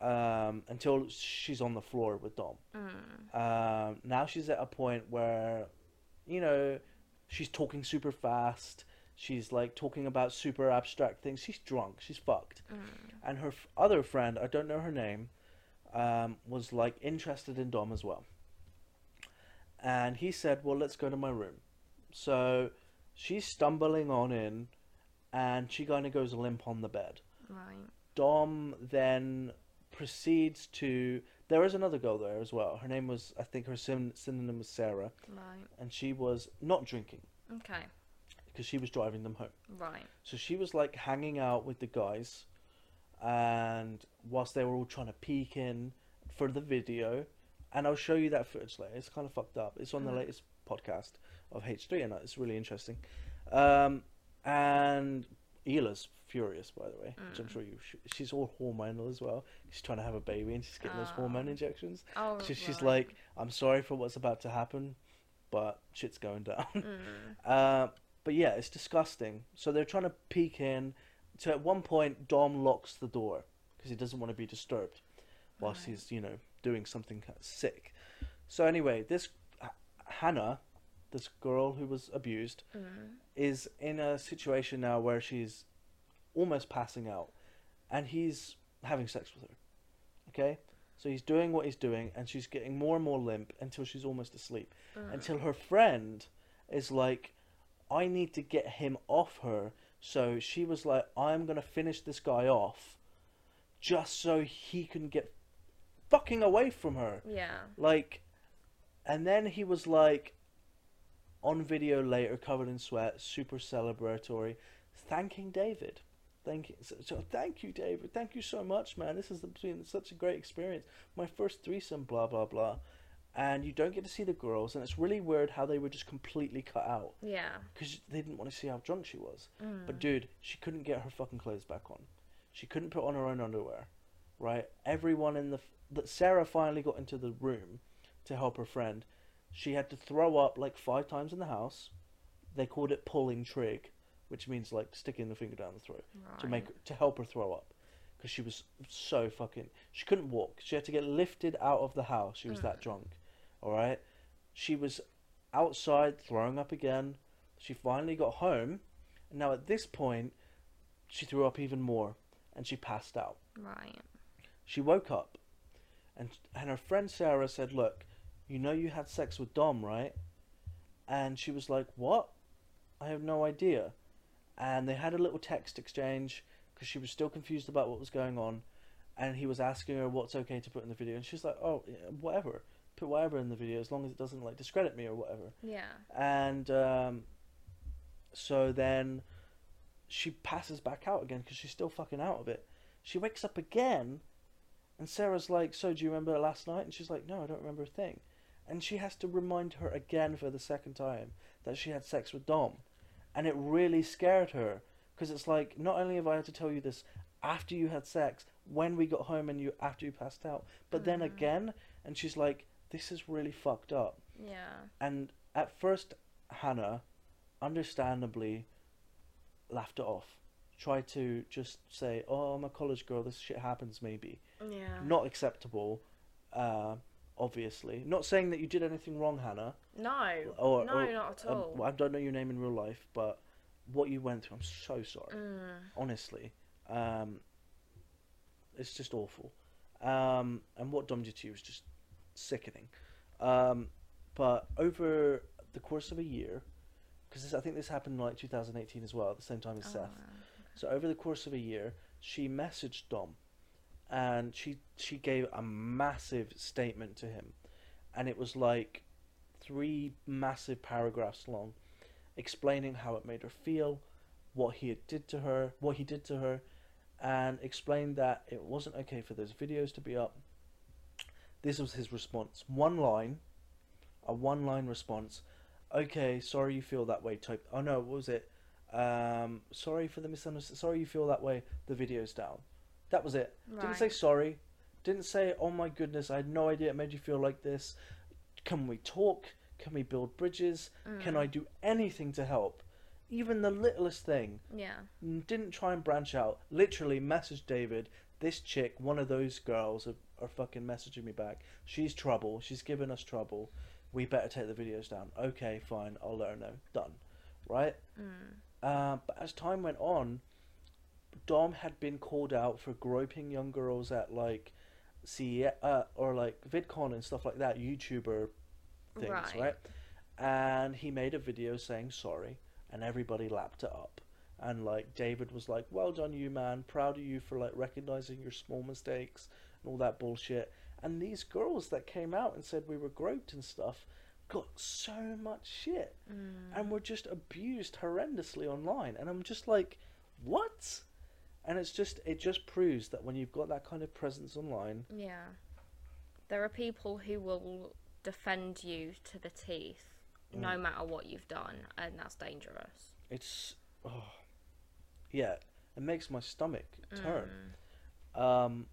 Um, until she's on the floor with Dom. Mm. Um, now she's at a point where, you know, she's talking super fast. She's like talking about super abstract things. She's drunk. She's fucked. Mm. And her f- other friend, I don't know her name, um, was like interested in Dom as well. And he said, "Well, let's go to my room." So she's stumbling on in, and she kind of goes limp on the bed. Right. Dom then proceeds to. There is another girl there as well. Her name was, I think, her syn- synonym was Sarah, Right. and she was not drinking Okay. because she was driving them home. Right. So she was like hanging out with the guys, and whilst they were all trying to peek in for the video, and I'll show you that footage later. It's kind of fucked up. It's on the Mm. latest podcast of H3, and it's really interesting. Um, and Hila's furious, by the way, which I'm Mm. sure you. sh- She's all hormonal as well. She's trying to have a baby and she's getting those hormone Oh. injections. Oh, So she's like, "I'm sorry for what's about to happen, but shit's going down." Mm. (laughs) Uh, but yeah, it's disgusting. So they're trying to peek in. So at one point, Dom locks the door because he doesn't want to be disturbed whilst Right. he's, you know, doing something sick. So anyway, this Hannah, this girl who was abused, Mm. is in a situation now where she's almost passing out, and he's having sex with her. Okay, so he's doing what he's doing, and she's getting more and more limp until she's almost asleep Mm. until her friend is like, I need to get him off her. So she was like, I'm gonna finish this guy off just so he can get fucking away from her. Yeah. Like, and then he was like, on video later, covered in sweat, super celebratory, thanking David. Thank you, so, so thank you, David. Thank you so much, man. This has been such a great experience. My first threesome, blah blah blah. And you don't get to see the girls, and it's really weird how they were just completely cut out Yeah. because they didn't want to see how drunk she was. Mm. But dude, she couldn't get her fucking clothes back on. She couldn't put on her own underwear, right? Everyone in the f- that Sarah finally got into the room to help her friend. She had to throw up like five times in the house. They called it pulling trig, which means like sticking the finger down the throat right. to make to help her throw up. Because she was so fucking she couldn't walk. She had to get lifted out of the house. She was that drunk. All right? She was outside throwing up again. She finally got home. And now at this point she threw up even more and she passed out. Right. she woke up and and her friend Sarah said look you know you had sex with Dom right? And she was like what? I have no idea and they had a little text exchange because she was still confused about what was going on and he was asking her what's okay to put in the video and she's like oh yeah, whatever put whatever in the video as long as it doesn't like discredit me or whatever Yeah. and um, so then she passes back out again because she's still fucking out of it. She wakes up again, and Sarah's like, "So do you remember last night?" And she's like, "No, I don't remember a thing." And she has to remind her again for the second time that she had sex with Dom, and it really scared her because it's like, not only have I had to tell you this after you had sex, when we got home, and you after you passed out, but then Mhm. again, and she's like, "This is really fucked up." Yeah. And at first, Hannah, understandably, laughed it off. Tried to just say, "Oh, I'm a college girl. This shit happens. Maybe Yeah. not acceptable." Uh, obviously, not saying that you did anything wrong, Hannah. No. Or- no, or, not at Um, all. I don't know your name in real life, but what you went through, I'm so sorry. Mm. Honestly, um, it's just awful. Um, and what Dom did to you was just sickening. Um, but over the course of a year, because I think this happened in like 2018 as well, at the same time as Oh, Seth. wow. So over the course of a year, she messaged Dom, and she she gave a massive statement to him, and it was like three massive paragraphs long, explaining how it made her feel, what he did to her, what he did to her, and explained that it wasn't okay for those videos to be up. This was his response. One line, a one line response. Okay, sorry you feel that way. Type. Oh no, what was it? Um, sorry for the misunderstanding. Sorry you feel that way. The video's down. That was it. Didn't say sorry. Didn't say, oh my goodness, I had no idea it made you feel like this. Can we talk? Can we build bridges? Can Mm. I do anything to help? Even the littlest thing. Yeah. Didn't try and branch out. Literally messaged David, this chick, one of those girls, are, are fucking messaging me back. She's trouble. She's giving us trouble. We better take the videos down. Okay, fine. I'll let her know. Done. Right? Mm. Uh, but as time went on, Dom had been called out for groping young girls at like, see, uh, or like VidCon and stuff like that, YouTuber things, right. Right. And he made a video saying sorry, and everybody lapped it up. And like David was like, "Well done, you man. Proud of you for like recognizing your small mistakes and all that bullshit." And these girls that came out and said we were groped and stuff got so much shit Mm. and were just abused horrendously online and i'm just like what and it's just it just proves that when you've got that kind of presence online Yeah. There are people who will defend you to the teeth no Mm. matter what you've done, and that's dangerous. it's oh yeah It makes my stomach turn. Mm. Um,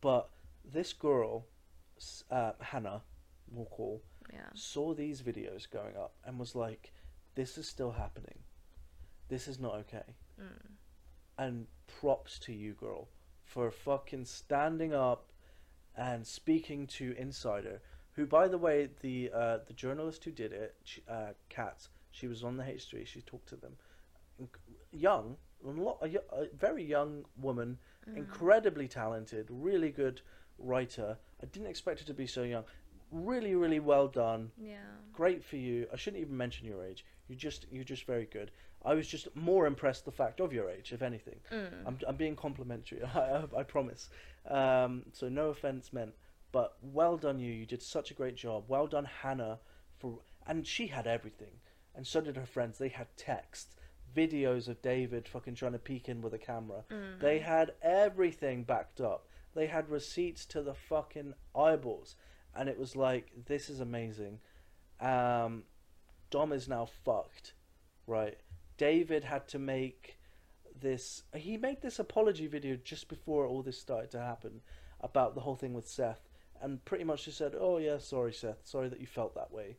but this girl, uh, Hannah, we'll call, Yeah. saw these videos going up and was like, "This is still happening. This is not okay." Mm. And props to you, girl, for fucking standing up and speaking to Insider, who, by the way, the uh, the journalist who did it, she, uh, Kat, she was on the H3. She talked to them, young, a, lot, a, a very young woman, Mm. incredibly talented, really good writer. I didn't expect her to be so young. Really, really well done. Yeah. Great for you. I shouldn't even mention your age. You just you're just very good. I was just more impressed the fact of your age, if anything. Mm. I'm I'm being complimentary. (laughs) I, I, I promise. Um, so no offense meant, but well done you. You did such a great job. Well done Hannah for and she had everything, and so did her friends. They had text, videos of David fucking trying to peek in with a camera. Mm. They had everything backed up. They had receipts to the fucking eyeballs, and it was like this is amazing. Um, Dom is now fucked, right? David had to make this. He made this apology video just before all this started to happen about the whole thing with Seth, and pretty much just said, "Oh yeah, sorry Seth, sorry that you felt that way,"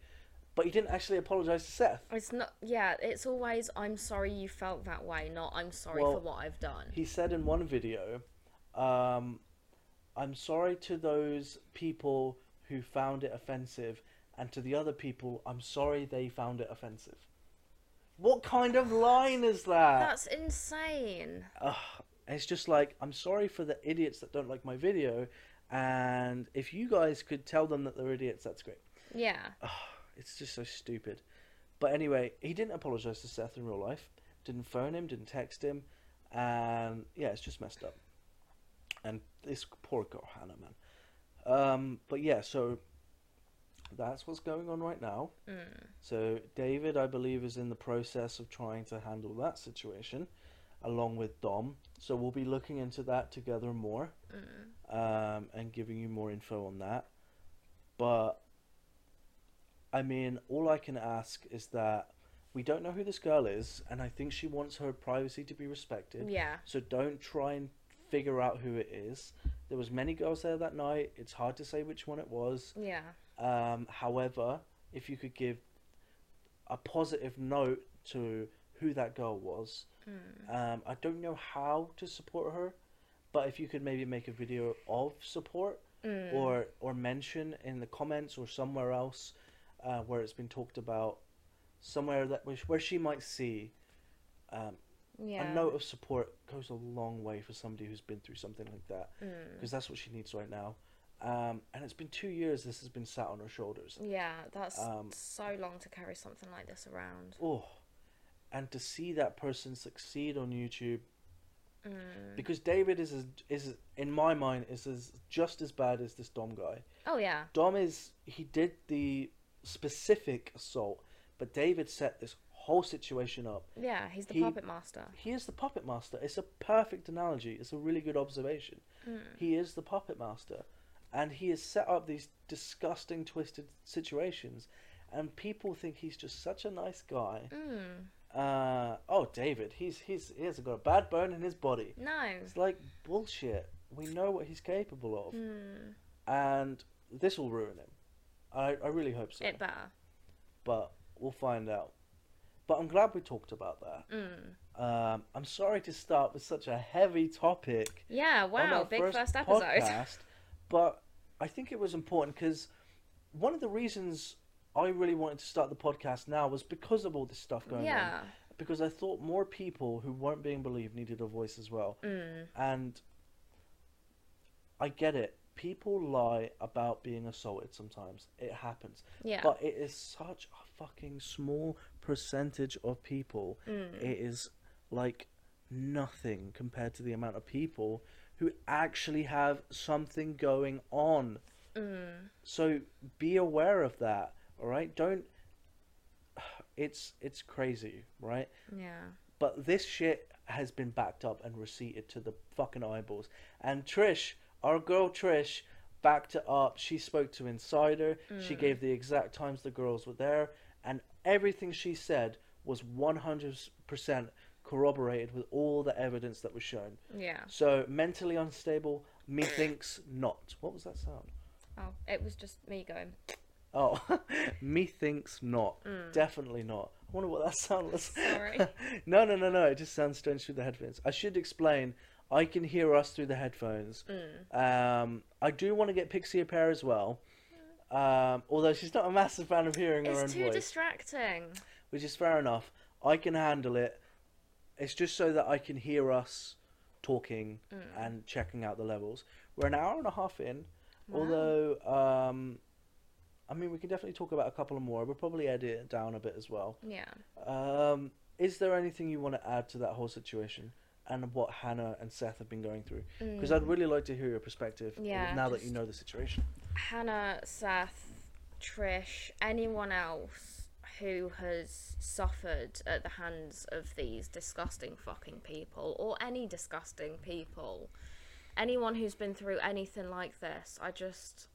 but he didn't actually apologize to Seth. It's not. Yeah. It's always. I'm sorry you felt that way. Not. I'm sorry Well, for what I've done. He said in one video, um, "I'm sorry to those people who found it offensive, and to the other people, I'm sorry they found it offensive." What kind of line is that? That's insane. Ugh, it's just like I'm sorry for the idiots that don't like my video, and if you guys could tell them that they're idiots, that's great. Yeah. It's just so stupid. But anyway, he didn't apologize to Seth in real life. Didn't phone him. Didn't text him. And yeah, it's just messed up. And this poor girl Hannah, man. Um, but yeah, so that's what's going on right now. Mm. So David, I believe, is in the process of trying to handle that situation, along with Dom. So we'll be looking into that together more, Mm. um, and giving you more info on that. But I mean, all I can ask is that we don't know who this girl is, and I think she wants her privacy to be respected. Yeah. So don't try and figure out who it is. There was many girls there that night. It's hard to say which one it was. Yeah. Um, however, if you could give a positive note to who that girl was, Mm. um, I don't know how to support her, but if you could maybe make a video of support Mm. or or mention in the comments or somewhere else uh, where it's been talked about, somewhere that where, where she might see um, yeah. a note of support goes a long way for somebody who's been through something like that Mm. because that's what she needs right now. Um, and it's been two years this has been sat on her shoulders. Yeah, that's Um, so long to carry something like this around. Oh, and to see that person succeed on YouTube Mm. because David is as, is in my mind is as just as bad as this Dom guy. Oh yeah. Dom is he did the specific assault, but David set this whole situation up. Yeah, he's the He- puppet master. He is the puppet master. It's a perfect analogy. It's a really good observation. Mm. He is the puppet master, and he has set up these disgusting, twisted situations, and people think he's just such a nice guy. Mm. Uh, oh, David, he's he's he hasn't got a bad bone in his body. No. It's like bullshit. We know what he's capable of, Mm. and this will ruin him. I I really hope so, It better. but we'll find out. But I'm glad we talked about that. Mm. Um, I'm sorry to start with such a heavy topic. Yeah. Wow. Big first, episode. podcast, but I think it was important because one of the reasons I really wanted to start the podcast now was because of all this stuff going on. yeah. Because I thought more people who weren't being believed needed a voice as well. Mm. And I get it. People lie about being assaulted sometimes. It happens. Yeah. But it is such a fucking small percentage of people. Mm. It is like nothing compared to the amount of people who actually have something going on. Mm. So be aware of that, all right? Don't (sighs) it's it's crazy, right? Yeah. But this shit has been backed up and receipted to the fucking eyeballs. And Trish, our girl Trish, backed it up. She spoke to Insider. She Mm. gave the exact times the girls were there, and everything she said was one hundred percent corroborated with all the evidence that was shown. Yeah. So mentally unstable, methinks not. What was that sound? Oh, it was just me going. Oh, (laughs) methinks not. Mm. Definitely not. I wonder what that sound was. Sorry. (laughs) no, no, no, no. It just sounds strange through the headphones. I should explain. I can hear us through the headphones. Mm. Um, I do want to get Pixie a pair as well. Um, although she's not a massive fan of hearing her own voice. It's too distracting. which is fair enough. I can handle it. It's just so that I can hear us talking Mm. and checking out the levels. We're an hour and a half in, Wow. although um, I mean we can definitely talk about a couple of more. We'll probably edit it down a bit as well. Yeah. Um, is there anything you want to add to that whole situation and what Hannah and Seth have been going through? Because I'd really like to hear your perspective Mm. Yeah, now that you know the situation. Hannah, Seth, Trish, anyone else who has suffered at the hands of these disgusting fucking people, or any disgusting people, anyone who's been through anything like this, I just.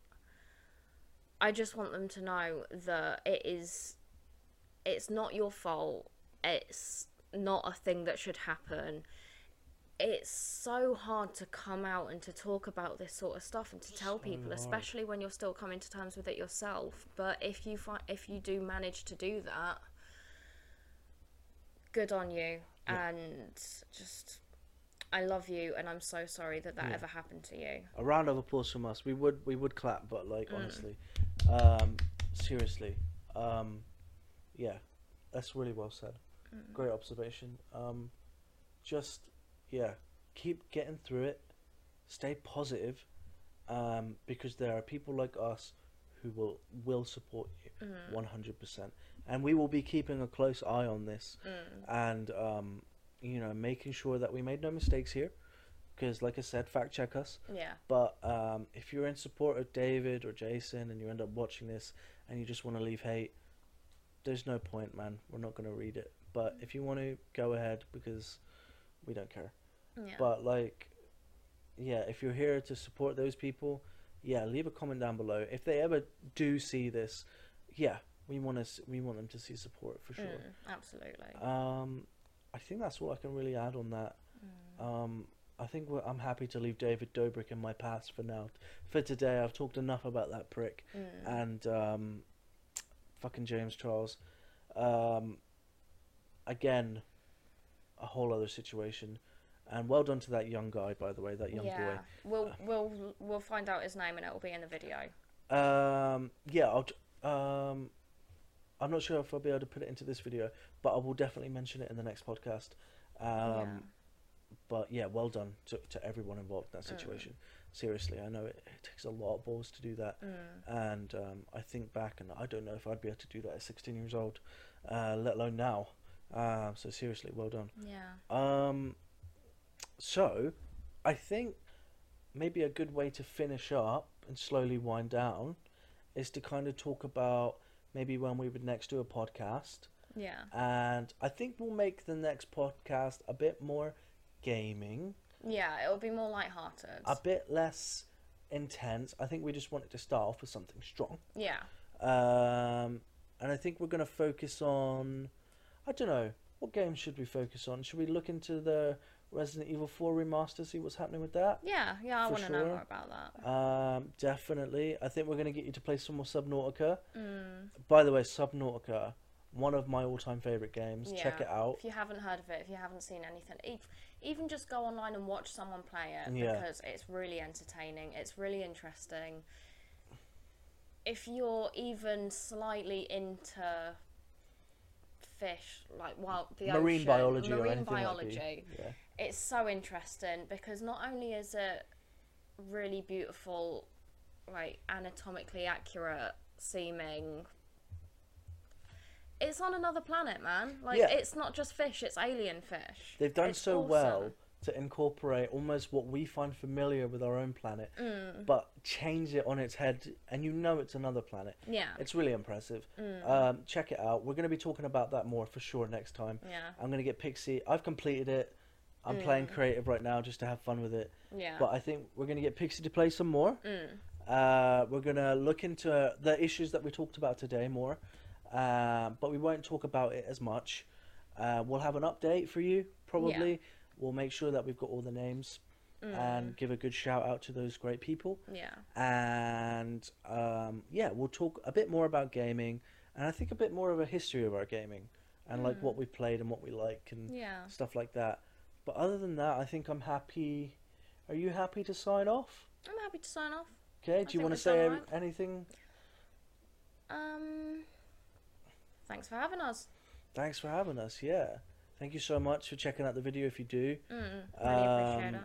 I just want them to know that it is. It's not your fault. It's not a thing that should happen it's so hard to come out and to talk about this sort of stuff and to tell So people, hard. especially when you're still coming to terms with it yourself. But if you find if you do manage to do that, good on you, Yeah. and just I love you, and I'm so sorry that that Yeah. ever happened to you. A round of applause from us. We would we would clap, but like Mm. honestly, um, seriously, um, yeah, that's really well said. Mm. Great observation. Um, just yeah, keep getting through it. Stay positive, um, because there are people like us who will will support you Mm. one hundred percent, and we will be keeping a close eye on this Mm. and um, you know making sure that we made no mistakes here. Because, like I said, fact check us. Yeah, But um, if you're in support of David or Jason and you end up watching this and you just want to leave hate, there's no point, man. We're not going to read it. But if you want to, go ahead because we don't care. Yeah, But, like, yeah, if you're here to support those people, yeah, leave a comment down below. If they ever do see this, yeah, we want to we want them to see support for sure. Mm, absolutely. Um, I think that's all I can really add on that. Mm. Um, I think we're, I'm happy to leave David Dobrik in my past for now. For today, I've talked enough about that prick Mm. and um, fucking James Charles. Um, again, a whole other situation. And well done to that young guy, by the way, that young boy. yeah, we'll we'll we'll find out his name and it'll be in the video. Um, yeah, I'll. Um, I'm not sure if I'll be able to put it into this video, but I will definitely mention it in the next podcast. Um, yeah. but yeah, well done to, to everyone involved in that Mm. situation. Seriously, I know it, it takes a lot of balls to do that, Mm. and um, I think back, and I don't know if I'd be able to do that at 16 years old, uh, let alone now. Um, so seriously, well done. Yeah. Um, so I think maybe a good way to finish up and slowly wind down is to kind of talk about maybe when we would next do a podcast Yeah. and I think we'll make the next podcast a bit more gaming, Yeah, it'll be more lighthearted. a bit less intense. I think we just wanted to start off with something strong. yeah. Um, and I think we're going to focus on, I don't know, what games should we focus on? Should we look into the Resident Evil 4 remaster, see what's happening with that? Yeah, yeah, I want to know more about that. Um, definitely. I think we're going to get you to play some more Subnautica. Mm. By the way, Subnautica, one of my all-time favorite games. Check it out. If you haven't heard of it, if you haven't seen anything, even just go online and watch someone play it Yeah. because it's really entertaining. It's really interesting. If you're even slightly into fish, like wild the Marine ocean, biology or marine anything biology, like. Yeah. it's so interesting because not only is it really beautiful, like anatomically accurate seeming. It's on another planet, man. Like Yeah. it's not just fish; it's alien fish. They've done It's so awesome. well to incorporate almost what we find familiar with our own planet, Mm, but change it on its head, and you know it's another planet. yeah, It's really impressive. Mm. Um, check it out. We're going to be talking about that more for sure next time. yeah, I'm going to get Pixie. I've completed it. I'm playing Mm. creative right now just to have fun with it. yeah. But I think we're going to get Pixie to play some more. Mm, Uh, we're going to look into the issues that we talked about today more, uh, but we won't talk about it as much. Uh, we'll have an update for you probably. We'll make sure that we've got all the names Mm. and give a good shout out to those great people. Yeah. And um, yeah, we'll talk a bit more about gaming and I think a bit more of a history of our gaming and like Mm. what we've played and what we like and Yeah. stuff like that. But other than that, I think I'm happy. Are you happy to sign off? I'm happy to sign off. Okay. I Do you want to say alright. anything? Um. Thanks for having us. Thanks for having us. Yeah. Thank you so much for checking out the video. If you do, Mm, really appreciate Um, it.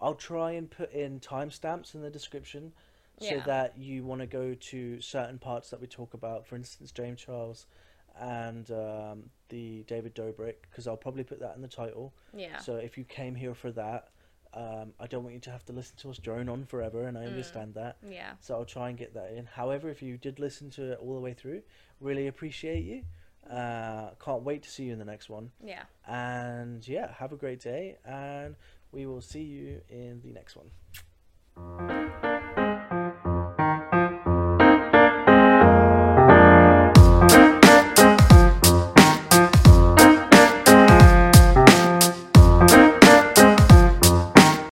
I'll try and put in timestamps in the description so Yeah. that you want to go to certain parts that we talk about. For instance, James Charles and um, the David Dobrik, because I'll probably put that in the title. Yeah. So if you came here for that, um, I don't want you to have to listen to us drone on forever, and I Mm. understand that. yeah. So I'll try and get that in. However, if you did listen to it all the way through, really appreciate you. Uh, can't wait to see you in the next one. Yeah. And yeah, have a great day, and we will see you in the next one.